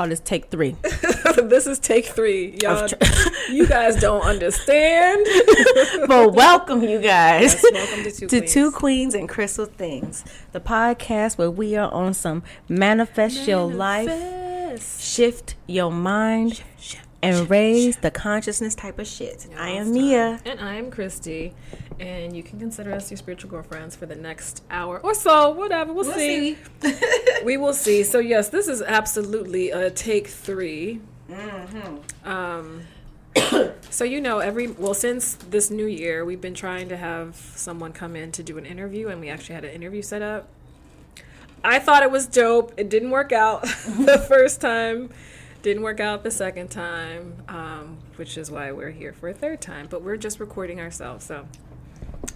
call this take three. this is take three, y'all. you guys don't understand. but welcome, you guys, Yes, welcome to Two to Queens. Two Queens and Crystal Things, the podcast where we are on some manifest, your life, shift your mind, and raise the consciousness type of shit. I am Mia. And I am Christy. And you can consider us your spiritual girlfriends for the next hour or so, whatever. We'll, see. we will see. So, yes, this is absolutely a take 3 Um, so, you know, every, well, since this new year, we've been trying to have someone come in to do an interview, and we actually had an interview set up. I thought it was dope. It didn't work out the first time. Didn't work out the second time, um, which is why we're here for a third time. But we're just recording ourselves, so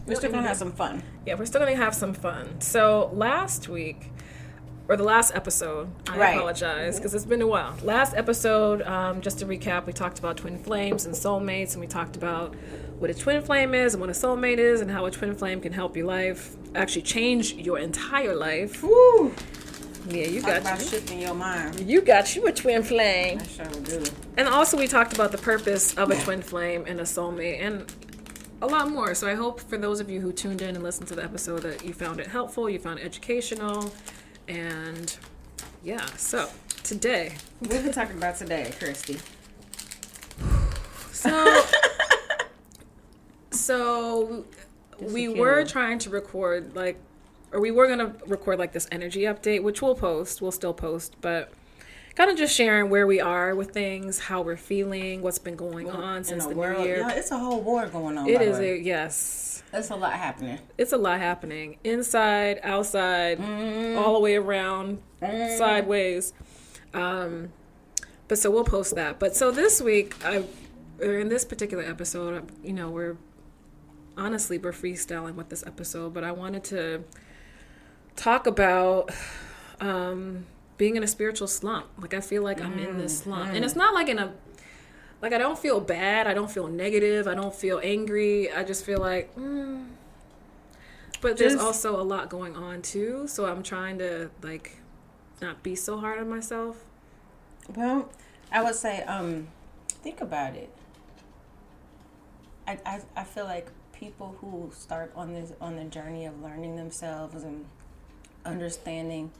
We're still gonna have some fun. yeah, we're still gonna have some fun. So last week, or the last episode, I Right. apologize because it's been a while. Last episode, um, just to recap, we talked about twin flames and soulmates, and we talked about what a twin flame is and what a soulmate is, and how a twin flame can help your life actually change your entire life. Woo! Yeah, you Talk got about you. shifting your mind. You got you a twin flame. I sure do. And also, we talked about the purpose of a twin flame and a soulmate and a lot more. So, I hope for those of you who tuned in and listened to the episode that you found it helpful, you found it educational, and yeah. So, today, What are we talking about today, Christy? so, so we were trying to record like, or we were gonna record like this energy update, which we'll post. We'll still post, but. Kind of just sharing where we are with things, how we're feeling, what's been going on since the the world, new year. yeah, it's a whole war going on. It is way. a yes. There's a lot happening. It's a lot happening inside, outside, Mm-hmm. all the way around, sideways. Um, but so we'll post that. But so this week, I or in this particular episode, you know, we're honestly we're freestyling with this episode, but I wanted to talk about um, being in a spiritual slump. Like I feel like I'm in this slump, and it's not like in a like I don't feel bad. I don't feel negative. I don't feel angry. I just feel like. Mm. But there's Just- also a lot going on too, so I'm trying to like not be so hard on myself. Well, I would say, um, think about it. I, I, I feel like people who start on this on the journey of learning themselves and understanding,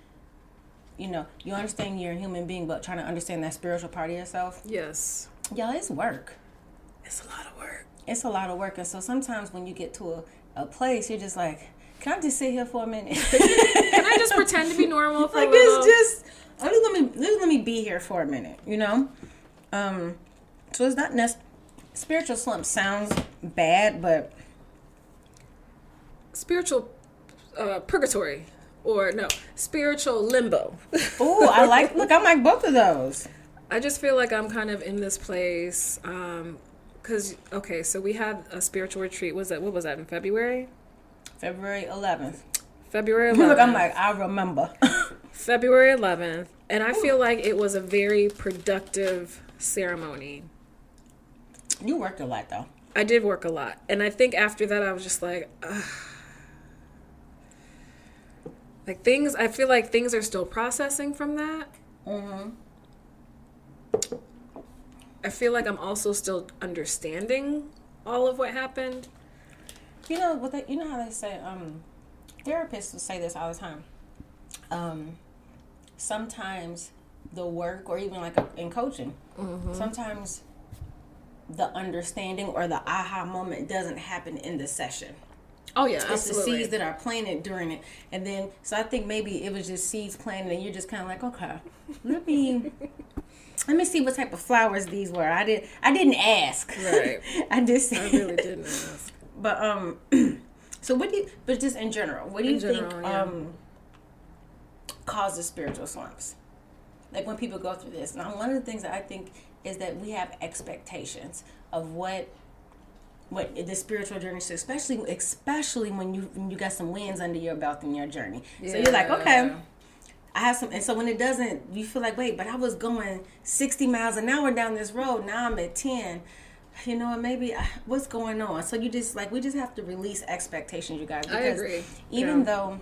you know, you understand you're a human being, but trying to understand that spiritual part of yourself, Yes, yeah, it's work. it's a lot of work. It's a lot of work, and so sometimes when you get to a, a place, you're just like, can I just sit here for a minute? Can I just pretend to be normal for like a little? it's just let me let me let me be here for a minute, you know. Um, so it's not nec- spiritual slump sounds bad, but spiritual uh, purgatory, or no, spiritual limbo. oh, I like look, I like both of those. I just feel like I'm kind of in this place. Um, Cause okay, so we had a spiritual retreat. Was that what was that in February? February 11th. February 11th. Look, I'm like I remember. February 11th, and I feel like it was a very productive ceremony. you worked a lot though. I did work a lot, and I think after that, I was just like, Ugh. Like things. I feel like things are still processing from that. Mm-hmm. I feel like I'm also still understanding all of what happened. You know what they, you know how they say um therapists will say this all the time. Um sometimes the work or even like in coaching, sometimes the understanding or the aha moment doesn't happen in the session. Oh yeah, It's the seeds that are planted during it. And then so I think maybe it was just seeds planted and you're just kinda like, okay, let me let me see what type of flowers these were. I did I didn't ask. Right. I just I really didn't ask. but um, so what do you? But just in general, what do you general, think yeah. um causes spiritual slumps? Like when people go through this. Now, one of the things that I think is that we have expectations of what what the spiritual journey especially especially when you when you got some wins under your belt in your journey. So you're like, okay. I have some, and so when it doesn't, you feel like, wait, but I was going 60 miles an hour down this road. Now I'm at 10. You know, maybe I, what's going on? So you just like we just have to release expectations, you guys. I agree. Even Yeah. though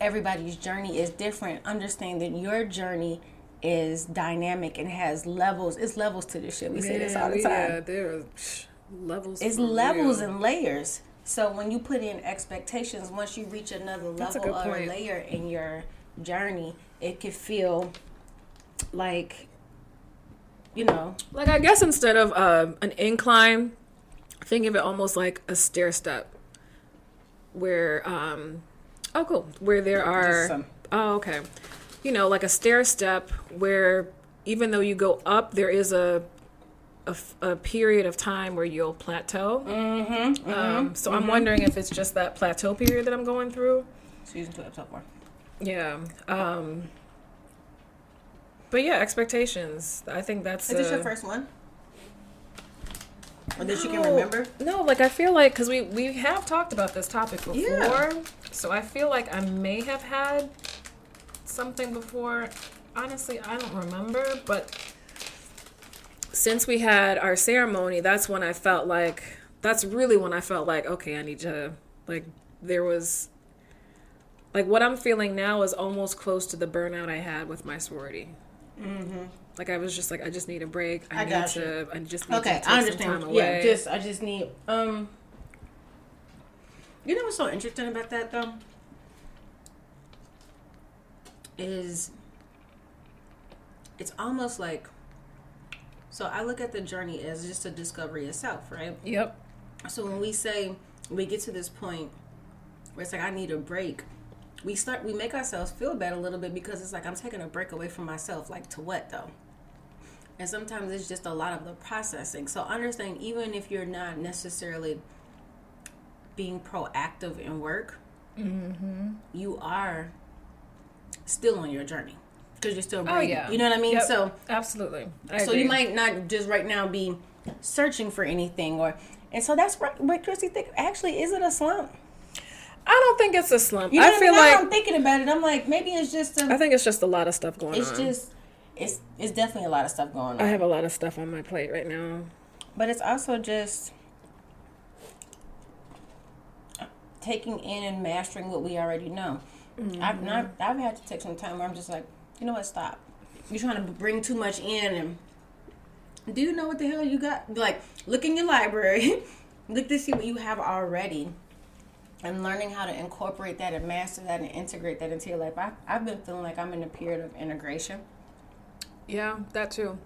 everybody's journey is different, understand that your journey is dynamic and has levels. It's levels to this shit. We say this all the time. Yeah, there are levels. It's levels real. and layers. So when you put in expectations, once you reach another level or point. layer in your journey, it could feel like you know like i guess instead of uh, an incline think of it almost like a stair step where um oh cool where there are oh okay you know like a stair step where even though you go up there is a a, a period of time where you'll plateau mm-hmm, mm-hmm, um, so mm-hmm. i'm wondering if it's just that plateau period that i'm going through season two episode four yeah um but yeah, expectations. I think that's. Is this your first one? Or that you can remember? No, like I feel like because we we have talked about this topic before, yeah. so I feel like I may have had something before. Honestly, I don't remember, but since we had our ceremony, that's when I felt like that's really when I felt like okay, I need to like there was like what I'm feeling now is almost close to the burnout I had with my sorority. Mm-hmm. Like I was just like, I just need a break. I, I need to. You. I just need okay, I understand. some time away. Yeah, just I just need. Um, you know what's so interesting about that though? Is it's almost like so I look at the journey as just a discovery itself, right? Yep. So when we say we get to this point where it's like I need a break, we start we make ourselves feel bad a little bit because it's like I'm taking a break away from myself. Like to what though? And sometimes it's just a lot of the processing. So understand even if you're not necessarily being proactive in work, mm-hmm. you are still on your journey because you're still breathing. Oh, yeah. You know what I mean? Yep. So absolutely. I so agree. you might not just right now be searching for anything or and so that's what, what Christy think actually is it a slump? I don't think it's a slump. You know I feel I mean? like I'm thinking about it. I'm like, maybe it's just. A, I think it's just a lot of stuff going it's on. It's just, it's it's definitely a lot of stuff going on. I have a lot of stuff on my plate right now. But it's also just taking in and mastering what we already know. Mm-hmm. I've not. I've had to take some time where I'm just like, you know what? Stop. You're trying to bring too much in, and do you know what the hell you got? Like, look in your library. look to see what you have already and learning how to incorporate that and master that and integrate that into your life. I, I've been feeling like I'm in a period of integration. Yeah, that too.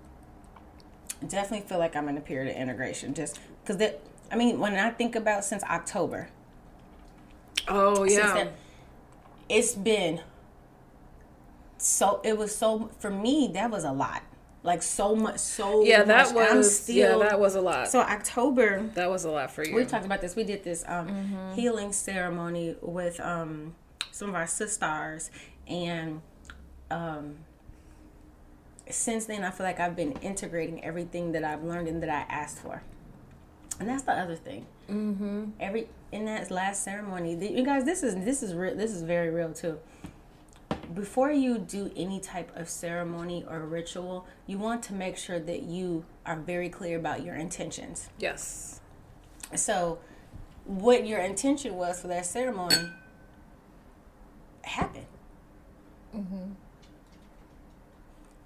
Definitely feel like I'm in a period of integration. Just because that, I mean, when I think about since October. Oh yeah. Then, it's been so. It was so for me. That was a lot like so much so yeah that much. was still, yeah that was a lot so october that was a lot for you we talked about this we did this um, mm-hmm. healing ceremony with um, some of our sisters and um, since then i feel like i've been integrating everything that i've learned and that i asked for and that's the other thing mm-hmm. every in that last ceremony you guys this is this is real this is very real too before you do any type of ceremony or ritual, you want to make sure that you are very clear about your intentions. Yes. So, what your intention was for that ceremony happened. Mm-hmm.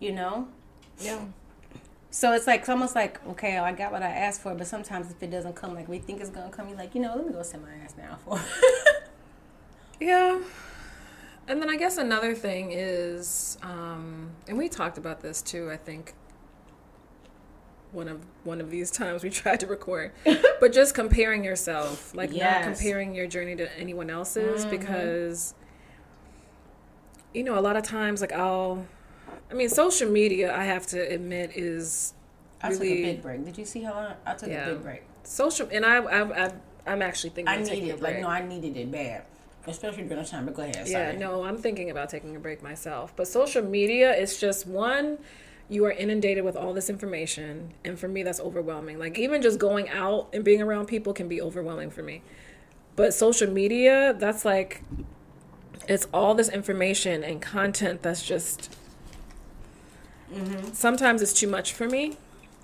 You know? Yeah. So it's like it's almost like okay, I got what I asked for, but sometimes if it doesn't come like we think it's gonna come, you're like, you know, let me go sit my ass down for. yeah. And then I guess another thing is, um, and we talked about this too. I think one of one of these times we tried to record, but just comparing yourself, like yes. not comparing your journey to anyone else's, mm-hmm. because you know a lot of times, like I'll, I mean, social media, I have to admit, is I really, took a big break. Did you see how long I took yeah, a big break? Social, and I, I, I, I'm actually thinking. I needed, like, no, I needed it bad especially during the time. But go ahead. Sorry. Yeah, no, I'm thinking about taking a break myself. But social media is just one. You are inundated with all this information, and for me, that's overwhelming. Like even just going out and being around people can be overwhelming for me. But social media, that's like, it's all this information and content that's just. Mm-hmm. Sometimes it's too much for me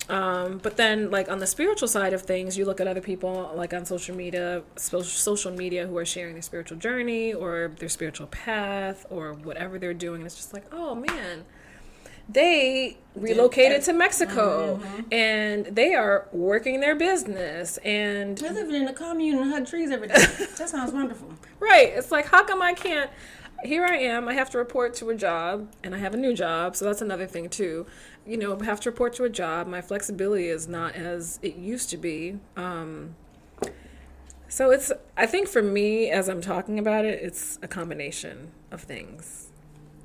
um, but then, like on the spiritual side of things, you look at other people, like on social media, social media, who are sharing their spiritual journey or their spiritual path or whatever they're doing. And it's just like, oh man, they relocated to Mexico mm-hmm. and they are working their business and they're living in a commune and hug trees every day. that sounds wonderful. Right. It's like how come I can't here I am, I have to report to a job and I have a new job, so that's another thing too. You know, I have to report to a job. My flexibility is not as it used to be. Um, so it's I think for me as I'm talking about it, it's a combination of things.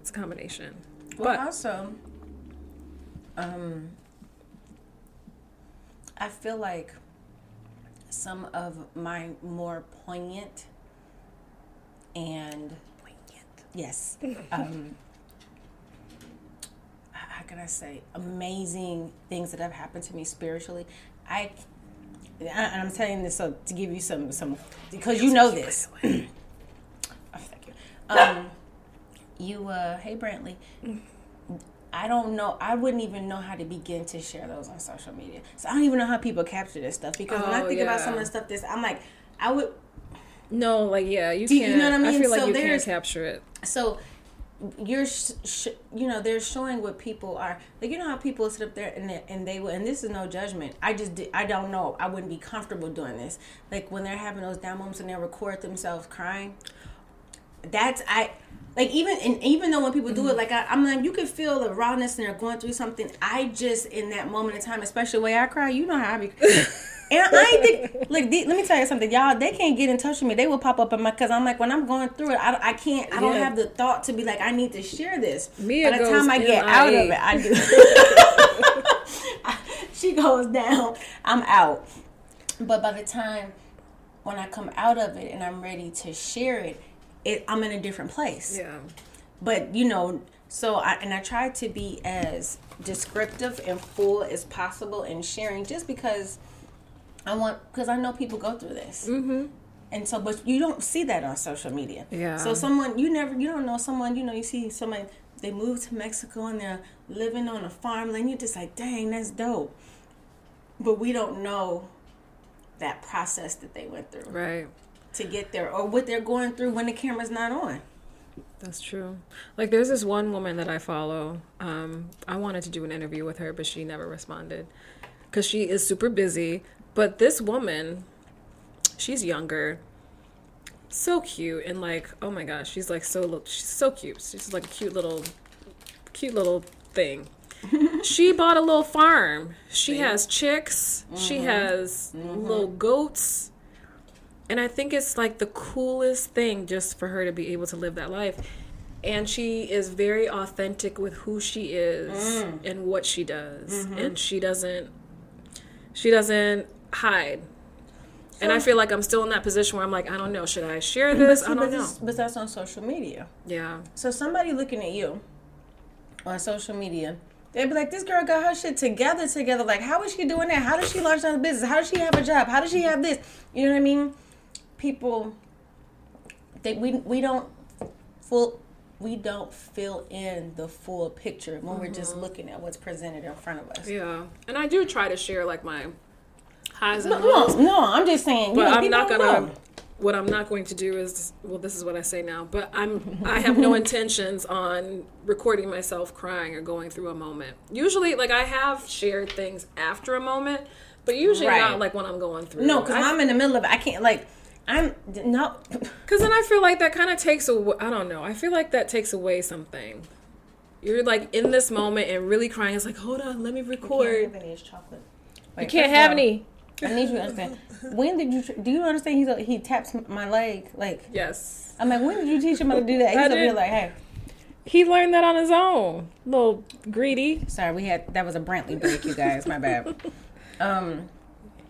It's a combination. Well, but also um, I feel like some of my more poignant and yes, um, how can I say, amazing things that have happened to me spiritually. I and I'm telling this so to give you some some because you know this. oh, thank you. Um, you uh, hey Brantley, I don't know. I wouldn't even know how to begin to share those on social media. So I don't even know how people capture this stuff because oh, when I oh, think yeah. about some of the stuff, this I'm like, I would. No, like yeah, you can't. You know what I mean? I feel like so you can't capture it. So you're, sh- sh- you know, they're showing what people are like. You know how people sit up there and they, and they will, and this is no judgment. I just did, I don't know. I wouldn't be comfortable doing this. Like when they're having those down moments and they record themselves crying. That's I like even and even though when people do it, mm-hmm. like I, am like you can feel the rawness and they're going through something. I just in that moment in time, especially the way I cry, you know how I be. And I think, like, let me tell you something, y'all. They can't get in touch with me. They will pop up in my, cause I'm like, when I'm going through it, I, I can't, I don't yeah. have the thought to be like, I need to share this. Mia By the time I get out of it, I do. she goes down, I'm out. But by the time when I come out of it and I'm ready to share it, it I'm in a different place. Yeah. But you know, so I and I try to be as descriptive and full as possible in sharing, just because I want because I know people go through this. Mm-hmm. And so, but you don't see that on social media. Yeah. So someone you never you don't know someone you know you see someone they move to Mexico and they're living on a farm and you're just like dang that's dope. But we don't know that process that they went through. Right to get there or what they're going through when the camera's not on. That's true. Like there's this one woman that I follow. Um, I wanted to do an interview with her, but she never responded because she is super busy. But this woman, she's younger, so cute, and like, oh my gosh, she's like so she's so cute. She's like a cute little, cute little thing. she bought a little farm. She has chicks. Mm-hmm. She has mm-hmm. little goats and I think it's like the coolest thing just for her to be able to live that life. And she is very authentic with who she is mm. and what she does. Mm-hmm. And she doesn't she doesn't hide. So, and I feel like I'm still in that position where I'm like, I don't know, should I share this? I don't know. But that's on social media. Yeah. So somebody looking at you on social media, they'd be like, this girl got her shit together, together. Like, how is she doing that? How does she launch a business? How does she have a job? How does she have this? You know what I mean? people they we we don't full we don't fill in the full picture when mm-hmm. we're just mm-hmm. looking at what's presented in front of us. Yeah, and I do try to share like my highs and lows. No, no, I'm just saying. But I'm not gonna. Know. What I'm not going to do is well, this is what I say now. But I'm I have no intentions on recording myself crying or going through a moment. Usually, like I have shared things after a moment, but usually right. not like when I'm going through. No, because I'm in the middle of it. I can't like I'm no, because then I feel like that kind of takes away. I don't know. I feel like that takes away something. You're like in this moment and really crying. It's like, hold on, let me record. You can't have any chocolate. Wait, you can't have all, any. I need you to understand. When did you? Do you understand? He's a, he taps my leg like. Yes. I'm like, when did you teach him how to do that? He's I here like, hey. He learned that on his own. Little greedy. Sorry, we had that was a Brantley break, you guys. My bad. Um,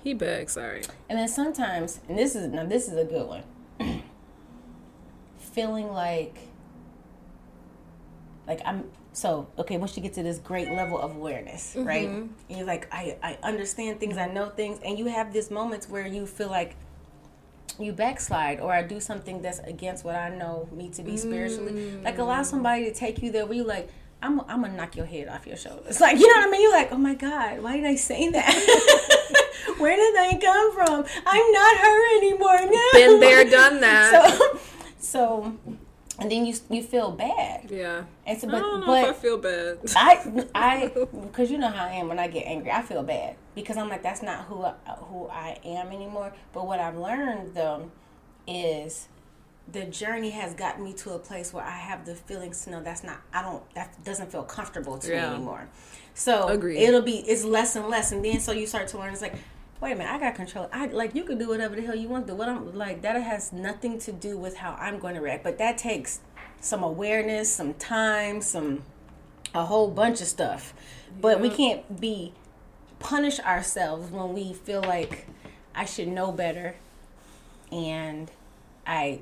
he begs, sorry. And then sometimes, and this is now this is a good one. feeling like like I'm so okay once you get to this great level of awareness, mm-hmm. right? And you're like, I, I understand things, I know things, and you have this moments where you feel like you backslide or I do something that's against what I know me to be spiritually. Mm. Like allow somebody to take you there where you like, I'm, I'm gonna knock your head off your shoulders. Like, you know what I mean? You're like, oh my God, why did I say that? Where did that come from? I'm not her anymore. No. Been there, done that. So, so and then you you feel bad. Yeah. And so, I but don't know but if I feel bad. I I because you know how I am when I get angry. I feel bad because I'm like that's not who I, who I am anymore. But what I've learned though is the journey has gotten me to a place where I have the feelings to know that's not I don't that doesn't feel comfortable to Yeah. me anymore. So Agreed. it'll be it's less and less, and then so you start to learn it's like. Wait a minute, I got control. I like you can do whatever the hell you want to. What I'm like that has nothing to do with how I'm going to react. But that takes some awareness, some time, some a whole bunch of stuff. But we can't be punish ourselves when we feel like I should know better and I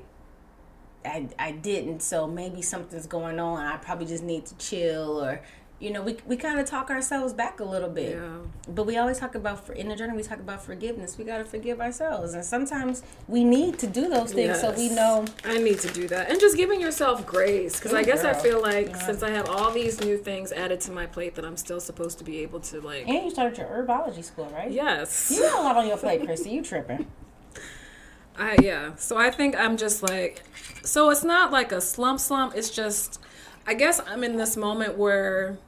I I didn't, so maybe something's going on. I probably just need to chill or you know, we we kind of talk ourselves back a little bit. Yeah. But we always talk about for- in the journey we talk about forgiveness. We got to forgive ourselves. And sometimes we need to do those things so we know I need to do that. And just giving yourself grace. Because I guess I feel like Yeah. since I have all these new things added to my plate, that I'm still supposed to be able to, like, and you started your herbology school, right? yes. You got a lot on your plate, Chrissy. You tripping. I yeah. So I think I'm just like so it's not like a slump slump, it's just I guess I'm in this moment where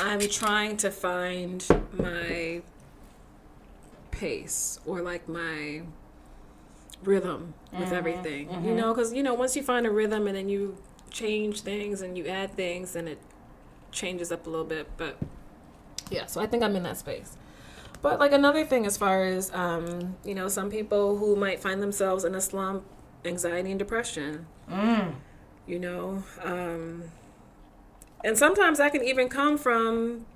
I'm trying to find my pace or like my rhythm with everything. You know, cuz you know once you find a rhythm and then you change things and you add things and it changes up a little bit, but yeah, so I think I'm in that space. But like another thing, as far as um, you know, some people who might find themselves in a slump, anxiety and depression. Mm. You know, um, and sometimes that can even come from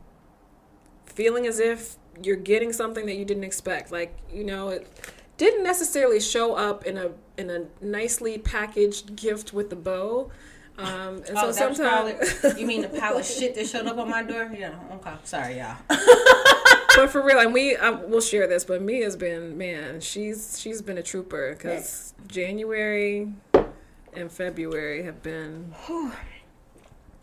feeling as if you're getting something that you didn't expect. Like you know, it didn't necessarily show up in a in a nicely packaged gift with the bow. Um, and Oh, so sometimes, probably- you mean the pile of shit that showed up on my door? Yeah. Okay. Sorry, y'all. but for real, and we I, we'll share this. But Mia's been man, she's she's been a trooper because January and February have been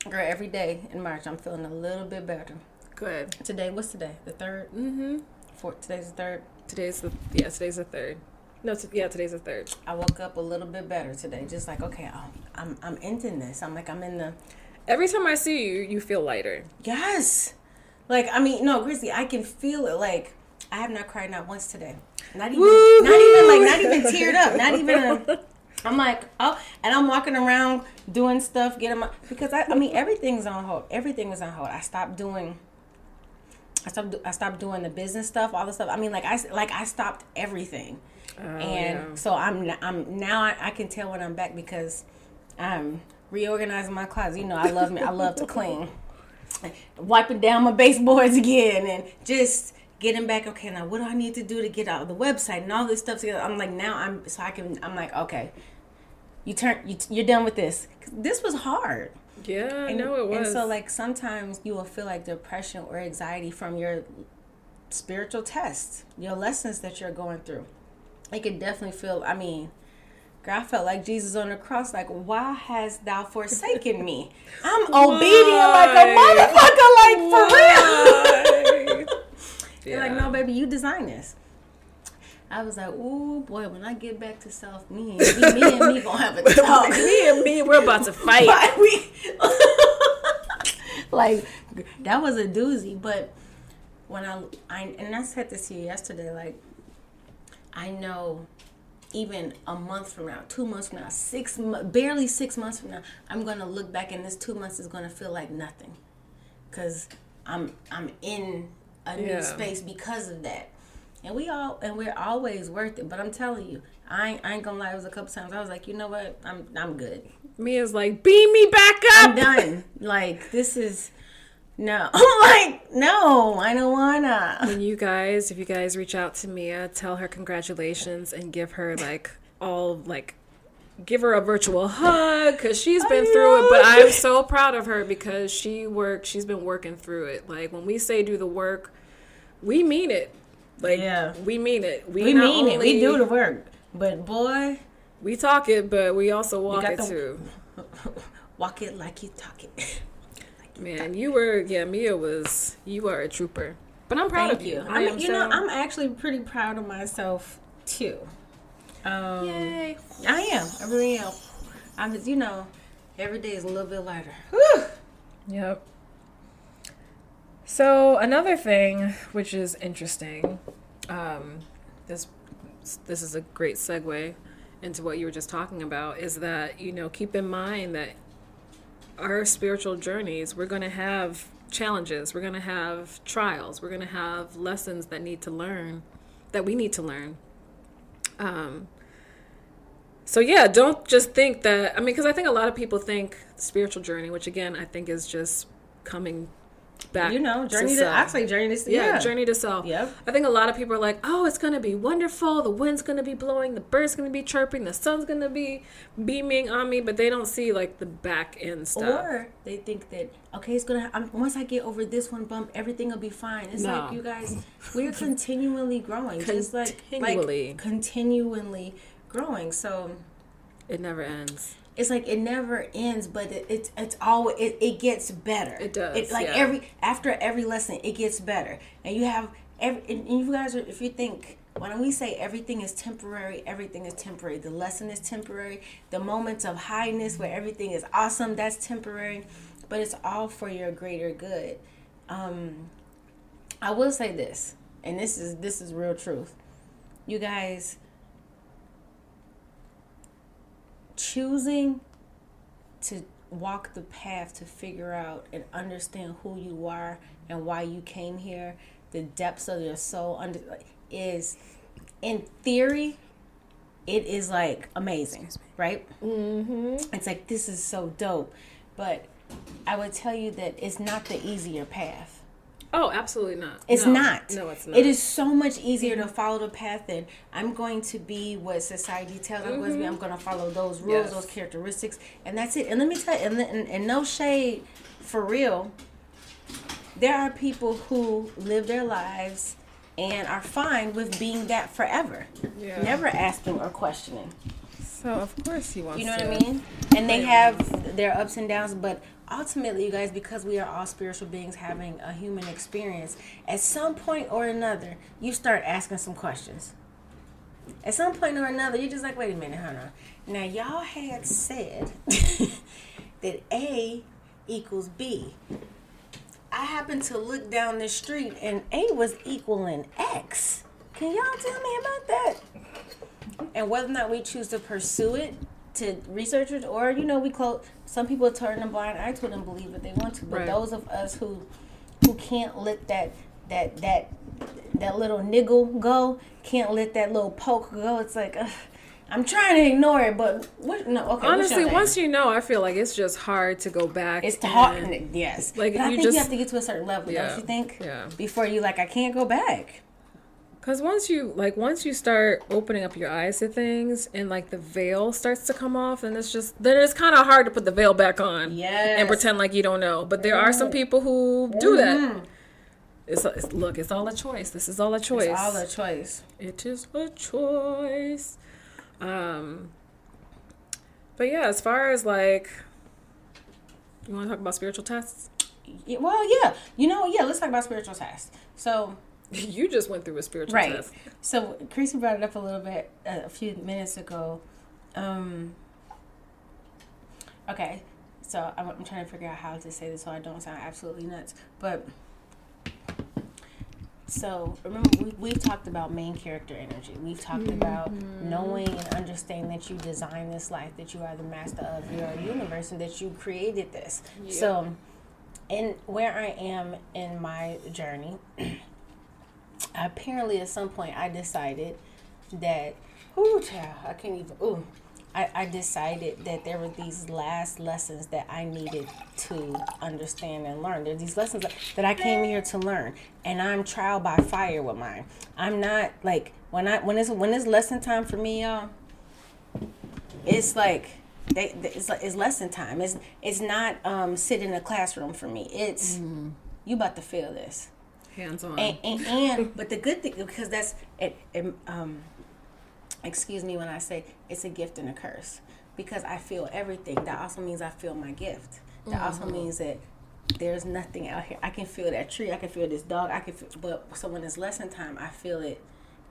Girl, every day in March, I'm feeling a little bit better. good. Today, what's today? The third? Mm-hmm. Fourth? Today's the third. Today's the yeah, today's the third. No, t- yeah, today's the third. I woke up a little bit better today. Just like, okay, I'm I'm, I'm ending this. I'm like, I'm in the Every time I see you, you feel lighter. yes. Like, I mean, no, Chrissy, I can feel it. Like, I have not cried not once today. Not even, Woo-hoo. not even like, not even teared up. Not even. A, I'm like, oh, and I'm walking around doing stuff, getting my because I, I mean, everything's on hold. Everything was on hold. I stopped doing. I stopped. I stopped doing the business stuff, all the stuff. I mean, like I like I stopped everything, Oh, and yeah. so I'm. I'm now. I, I can tell when I'm back because I'm reorganizing my closet. You know, I love me. I love to clean, wiping down my baseboards again, and just getting back. Okay, now what do I need to do to get out of the website and all this stuff together? I'm like now. I'm so I can. I'm like okay. You turn. You, you're done with this. This was hard. Yeah, I And, know it was. And so, like, sometimes you will feel like depression or anxiety from your spiritual tests, your lessons that you're going through. It can definitely feel, I mean, girl, I felt like Jesus on the cross, like, why hast thou forsaken me? I'm obedient like a motherfucker, like, for real. They're like, no, baby, you design this. I was like, oh boy, when I get back to self, me and me, me and me gonna have a talk. me and me, we're about to fight. We like that was a doozy but when I, I and i said this to you yesterday like i know even a month from now two months from now six barely six months from now i'm gonna look back and this two months is gonna feel like nothing because i'm i'm in a new Yeah. space because of that and we all and we're always worth it but i'm telling you I ain't, I ain't gonna lie. It was a couple times I was like, you know what? I'm I'm good. Mia's like, beam me back I'm up. done. Like this is no. I'm like no. I don't wanna. And you guys, if you guys reach out to Mia, tell her congratulations and give her like all like give her a virtual hug because she's been through it. But I'm so proud of her because she worked. She's been working through it. Like when we say do the work, we mean it. Like Yeah. we mean it. We not mean it. We do the work. But boy, We talk it, but we also walk got it the- too. walk it like you talk it. like Man, you were yeah. Mia was you are a trooper. But I'm proud Thank of you. you. I am you know, I'm actually pretty proud of myself too. Um, Yay. I am. I really am. I'm just, you know, every day is a little bit lighter. Whew. Yep. So another thing which is interesting, um, this this is a great segue into what you were just talking about, is that you know keep in mind that our spiritual journeys we're going to have challenges, we're going to have trials, we're going to have lessons that need to learn, that we need to learn. Um, so yeah, don't just think that. I mean, because I think a lot of people think spiritual journey, which again I think is just coming back. You know, journey to, to actually journey to yeah, yeah, journey to self. Yep. I think a lot of people are like, oh, it's gonna be wonderful. The wind's gonna be blowing. The birds gonna be chirping. The sun's gonna be beaming on me. But they don't see like the back end stuff. Or they think that okay, it's gonna. I'm, once I get over this one bump, everything will be fine. It's no. like you guys, we're continually growing, just like like continually growing. So it never ends it's like it never ends, but it, it's it's always it, it gets better. It does. It, like yeah. every after every lesson, it gets better, and you have every. And you guys, are, if you think when we say everything is temporary, everything is temporary. The lesson is temporary. The moments of highness where everything is awesome, that's temporary, but it's all for your greater good. Um, I will say this, and this is this is real truth. You guys choosing to walk the path to figure out and understand who you are and why you came here, the depths of your soul under is in theory it is like amazing, right? Mm-hmm. It's like this is so dope, but I would tell you that it's not the easier path. Oh, absolutely not. It's no. not. No, it's not. It is so much easier to follow the path and I'm going to be what society tells mm-hmm. I'm going to. I'm going to follow those rules, yes. those characteristics, and that's it. And let me tell you, and, and, and no shade, for real, there are people who live their lives and are fine with being that forever, yeah. never asking or questioning. So of course he wants. You know to. what I mean? And they have their ups and downs, but ultimately, you guys, because we are all spiritual beings having a human experience, at some point or another, you start asking some questions. At some point or another, you're just like, wait a minute, Hannah. Now, y'all had said that A equals B. I happened to look down the street and A was equaling X. Can y'all tell me about that? And whether or not we choose to pursue it to researchers or you know we close some people turn a blind eye to it and believe what they want to but right. those of us who who can't let that that that that little niggle go can't let that little poke go it's like ugh, I'm trying to ignore it, but what, no. Okay. Honestly, once you know, I feel like it's just hard to go back. It's hard. Yes. Like I think just, you have to get to a certain level, yeah, don't you think? Yeah. Before you like, I can't go back. Cause once you like once you start opening up your eyes to things and like the veil starts to come off, and it's just then it's kind of hard to put the veil back on. Yes. And pretend like you don't know. But there are some people who do mm-hmm. that. It's, it's, look, it's all a choice. This is all a choice. It's all a choice. It is a choice. Um. But yeah, as far as like, you want to talk about spiritual tests? Well, yeah. You know, yeah. Let's talk about spiritual tests. So you just went through a spiritual right. test. So Chrissy brought it up a little bit uh, a few minutes ago. Um, okay, so I'm, I'm, trying to figure out how to say this so I don't sound absolutely nuts. But so remember, we, we've talked about main character energy. We've talked mm-hmm. about knowing and understanding that you design this life, that you are the master of your universe, and that you created this. Yeah. So, and where I am in my journey. apparently at some point I decided that ooh child, I can't even ooh I, I decided that there were these last lessons that I needed to understand and learn. There are these lessons that I came here to learn, and I'm trial by fire with mine. I'm not like when I when it's when it's lesson time for me, y'all. It's like they, it's it's lesson time. It's it's not um sit in a classroom for me. It's mm. you about to feel this hands on. And, and, and, but the good thing because that's it, it, um excuse me when I say it's a gift and a curse because I feel everything. That also means I feel my gift. That mm-hmm. also means that there's nothing out here. I can feel that tree. I can feel this dog. I can feel, but so when it's lesson time, I feel it.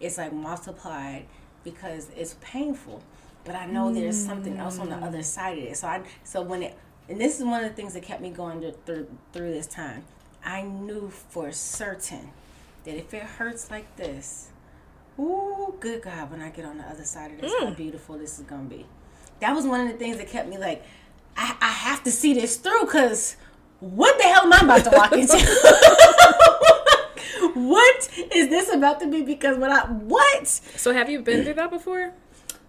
It's like multiplied because it's painful. but I know there's something else on the other side of it. So I so when it and this is one of the things that kept me going through through this time. I knew for certain that if it hurts like this, ooh, good God, when I get on the other side of this, mm. how beautiful this is gonna be. That was one of the things that kept me like, I, I have to see this through because what the hell am I about to walk into? what is this about to be? Because when I what? So have you been through that before?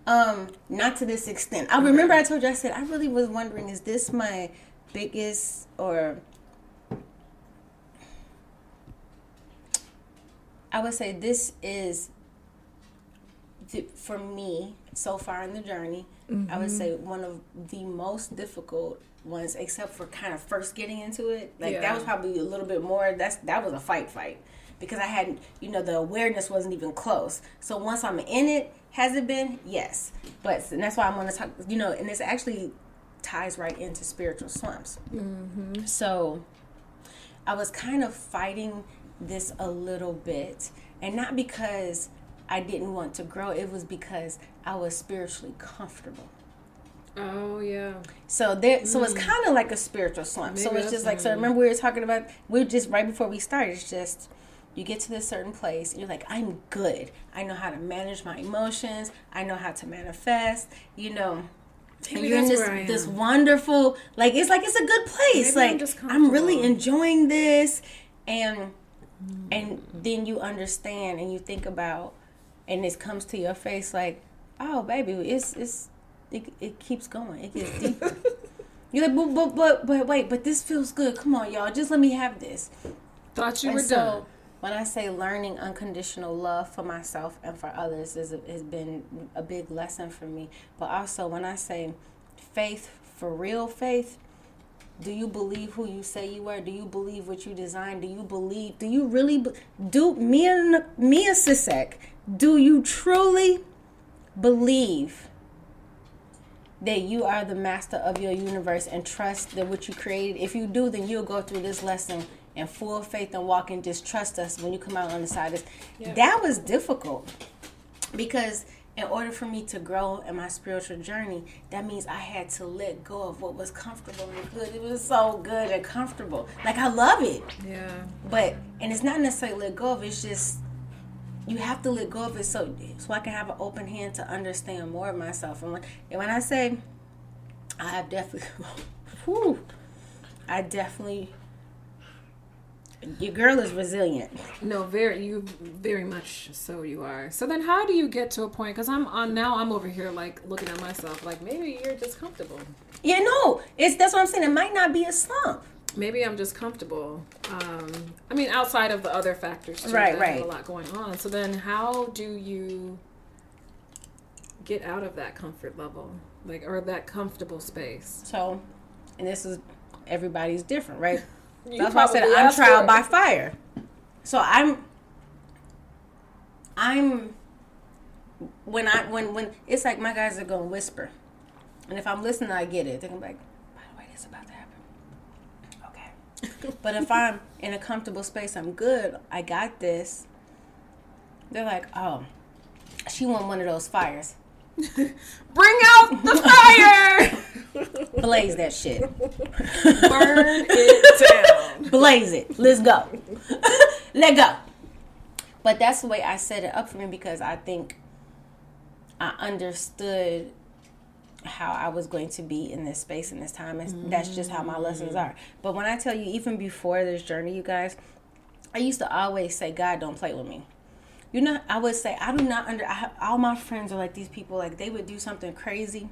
Um, not to this extent. I remember I told you I said I really was wondering is this my biggest or I would say this is for me so far in the journey. Mm-hmm. I would mm-hmm. say one of the most difficult ones, except for kind of first getting into it. Like yeah. that was probably a little bit more. That's that was a fight fight because I hadn't, you know, the awareness wasn't even close. So once I'm in it, has it been? Yes, but and that's why I'm going to talk. You know, and this actually ties right into spiritual slumps. Mm-hmm. So I was kind of fighting this a little bit, and not because I didn't want to grow. It was because I was spiritually comfortable. Oh yeah. So there, so it's mm. kind of like a spiritual slump. Maybe so it's just like so. Remember we were talking about we are just right before we started. It's just you get to this certain place and you're like, I'm good. I know how to manage my emotions. I know how to manifest. You know. and you're in this this wonderful like it's like it's a good place. Maybe like I'm, I'm really enjoying this, and and then you understand and you think about and it comes to your face like, oh baby, it's it's it, it keeps going. It gets deeper. You're like, but, but but but wait, but this feels good. Come on, y'all, just let me have this. Thought you and were so, done. When I say learning unconditional love for myself and for others is has been a big lesson for me. But also when I say faith for real faith, do you believe who you say you are? Do you believe what you design? Do you believe? Do you really be, do Mia Mia Sisek? Do you truly believe that you are the master of your universe and trust that what you created? If you do, then you'll go through this lesson in full faith and walk and just trust us when you come out on the side of this. Yep. That was difficult because in order for me to grow in my spiritual journey, that means I had to let go of what was comfortable and good. It was so good and comfortable. Like I love it. Yeah. But and it's not necessarily let go of. It's just you have to let go of it so so I can have an open hand to understand more of myself. And when, and when I say I have definitely, whew, I definitely your girl is resilient. No, very you very much so you are. So then how do you get to a point cuz I'm on now I'm over here like looking at myself like maybe you're just comfortable. Yeah, no. It's that's what I'm saying. It might not be a slump. Maybe I'm just comfortable. Um I mean outside of the other factors too. Right, right. a lot going on. So then how do you get out of that comfort level? Like or that comfortable space? So, and this is everybody's different, right? That's why I said I'm trial by fire. So I'm I'm when I when when it's like my guys are gonna whisper. And if I'm listening I get it. They're gonna be like, by the way, this is about to happen. Okay. but if I'm in a comfortable space, I'm good, I got this. They're like, oh, she want one of those fires. Bring out the fire! Blaze that shit. Burn it down. Blaze it. Let's go. Let go. But that's the way I set it up for me because I think I understood how I was going to be in this space in this time. And mm-hmm. that's just how my lessons are. But when I tell you, even before this journey, you guys, I used to always say, God, don't play with me you know, I would say I do not under. I all my friends are like these people. Like they would do something crazy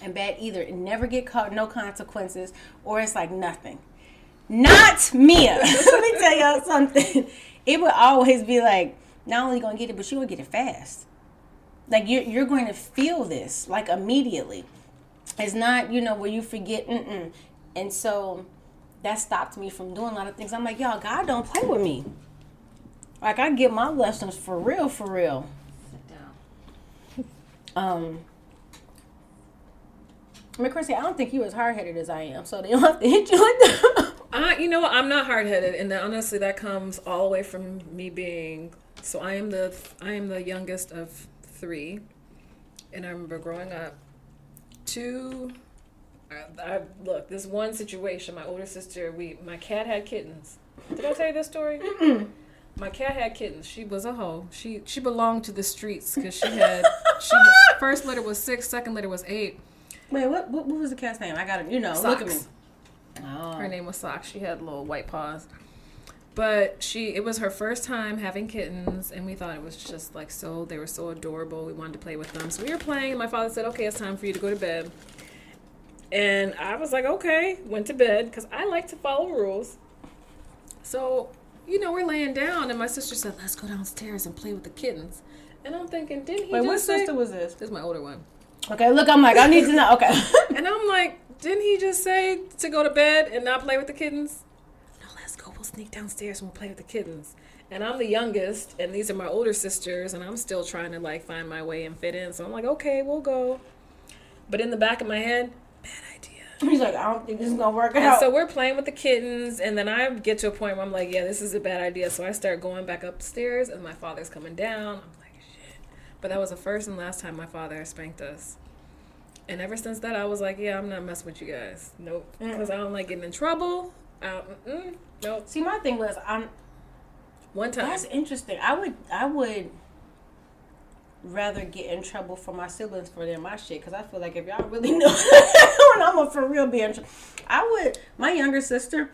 and bad. Either and never get caught, no consequences, or it's like nothing. Not Mia. Let me tell y'all something. It would always be like, not only gonna get it, but you gonna get it fast. Like you're you're going to feel this like immediately. It's not you know where you forget. Mm-mm. And so that stopped me from doing a lot of things. I'm like, y'all, God don't play with me. Like I get my lessons for real, for real. Sit down. Um. I mean, Chrissy, I don't think you as hard headed as I am, so they don't have to hit you like that. I, you know, what, I'm not hard headed, and honestly, that comes all the way from me being. So I am the I am the youngest of three, And I remember growing up, two. I, I, look, this one situation, my older sister, we my cat had kittens. Did I tell you this story? My cat had kittens. She was a hoe. She she belonged to the streets because she had she first litter was six, second litter was eight. Wait, what, what what was the cat's name? I got it. You know, Socks. look at me. Oh. Her name was Socks. She had little white paws. But she it was her first time having kittens and we thought it was just like so they were so adorable. We wanted to play with them. So we were playing and my father said, "Okay, it's time for you to go to bed." And I was like, "Okay." Went to bed cuz I like to follow rules. So, you know, we're laying down and my sister said, "Let's go downstairs and play with the kittens." And I'm thinking, "Didn't he Wait, just what say sister was this? This is my older one. Okay, look, I'm like, I need to know. Okay. And I'm like, didn't he just say to go to bed and not play with the kittens? No, let's go. We'll sneak downstairs and we'll play with the kittens. And I'm the youngest, and these are my older sisters, and I'm still trying to like find my way and fit in. So I'm like, okay, we'll go. But in the back of my head. He's like, I don't think this is gonna work And out. so we're playing with the kittens, and then I get to a point where I'm like, yeah, this is a bad idea. So I start going back upstairs, and my father's coming down. I'm like, shit. But that was the first and last time my father spanked us. And ever since that, I was like, yeah, I'm not messing with you guys. Nope. Mm. Because I don't like getting in trouble. I mm, nope. See, my thing was, I'm. One time. That's interesting. I would, I would rather get in trouble for my siblings for their my shit because I feel like if y'all really know when I'm a for real be in trouble, I would. My younger sister,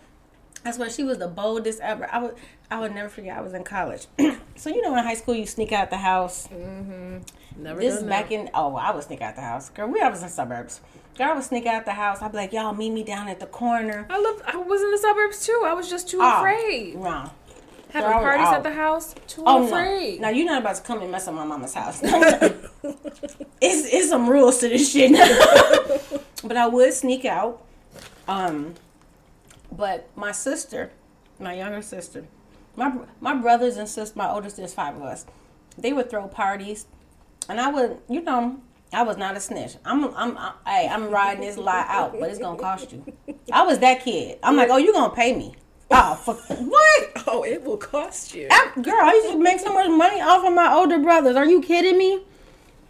that's why she was the boldest ever. I would, I would never forget. I was in college, so you know in high school you sneak out the house. Mm-hmm. Never This is back in. Oh, I would sneak out the house, girl. We I was in suburbs. Girl, I would sneak out the house. I'd be like, y'all meet me down at the corner. I lived. I was in the suburbs too. I was just too Oh, afraid. Wrong. Having I was parties at the house. Too Oh afraid. no! Now you're not about to come and mess up my mama's house. it's it's some rules to this shit. but I would sneak out. Um, but my sister, my younger sister, my my brothers and sisters, my oldest, there's five of us. They would throw parties, and I would, you know, I was not a snitch. I'm, I'm, I, hey, I'm riding this lie out, but it's gonna cost you. I was that kid. I'm like, oh, you gonna pay me? Oh, fuck, what? Oh, it will cost you. I, girl, I used to make so much money off of my older brothers. Are you kidding me?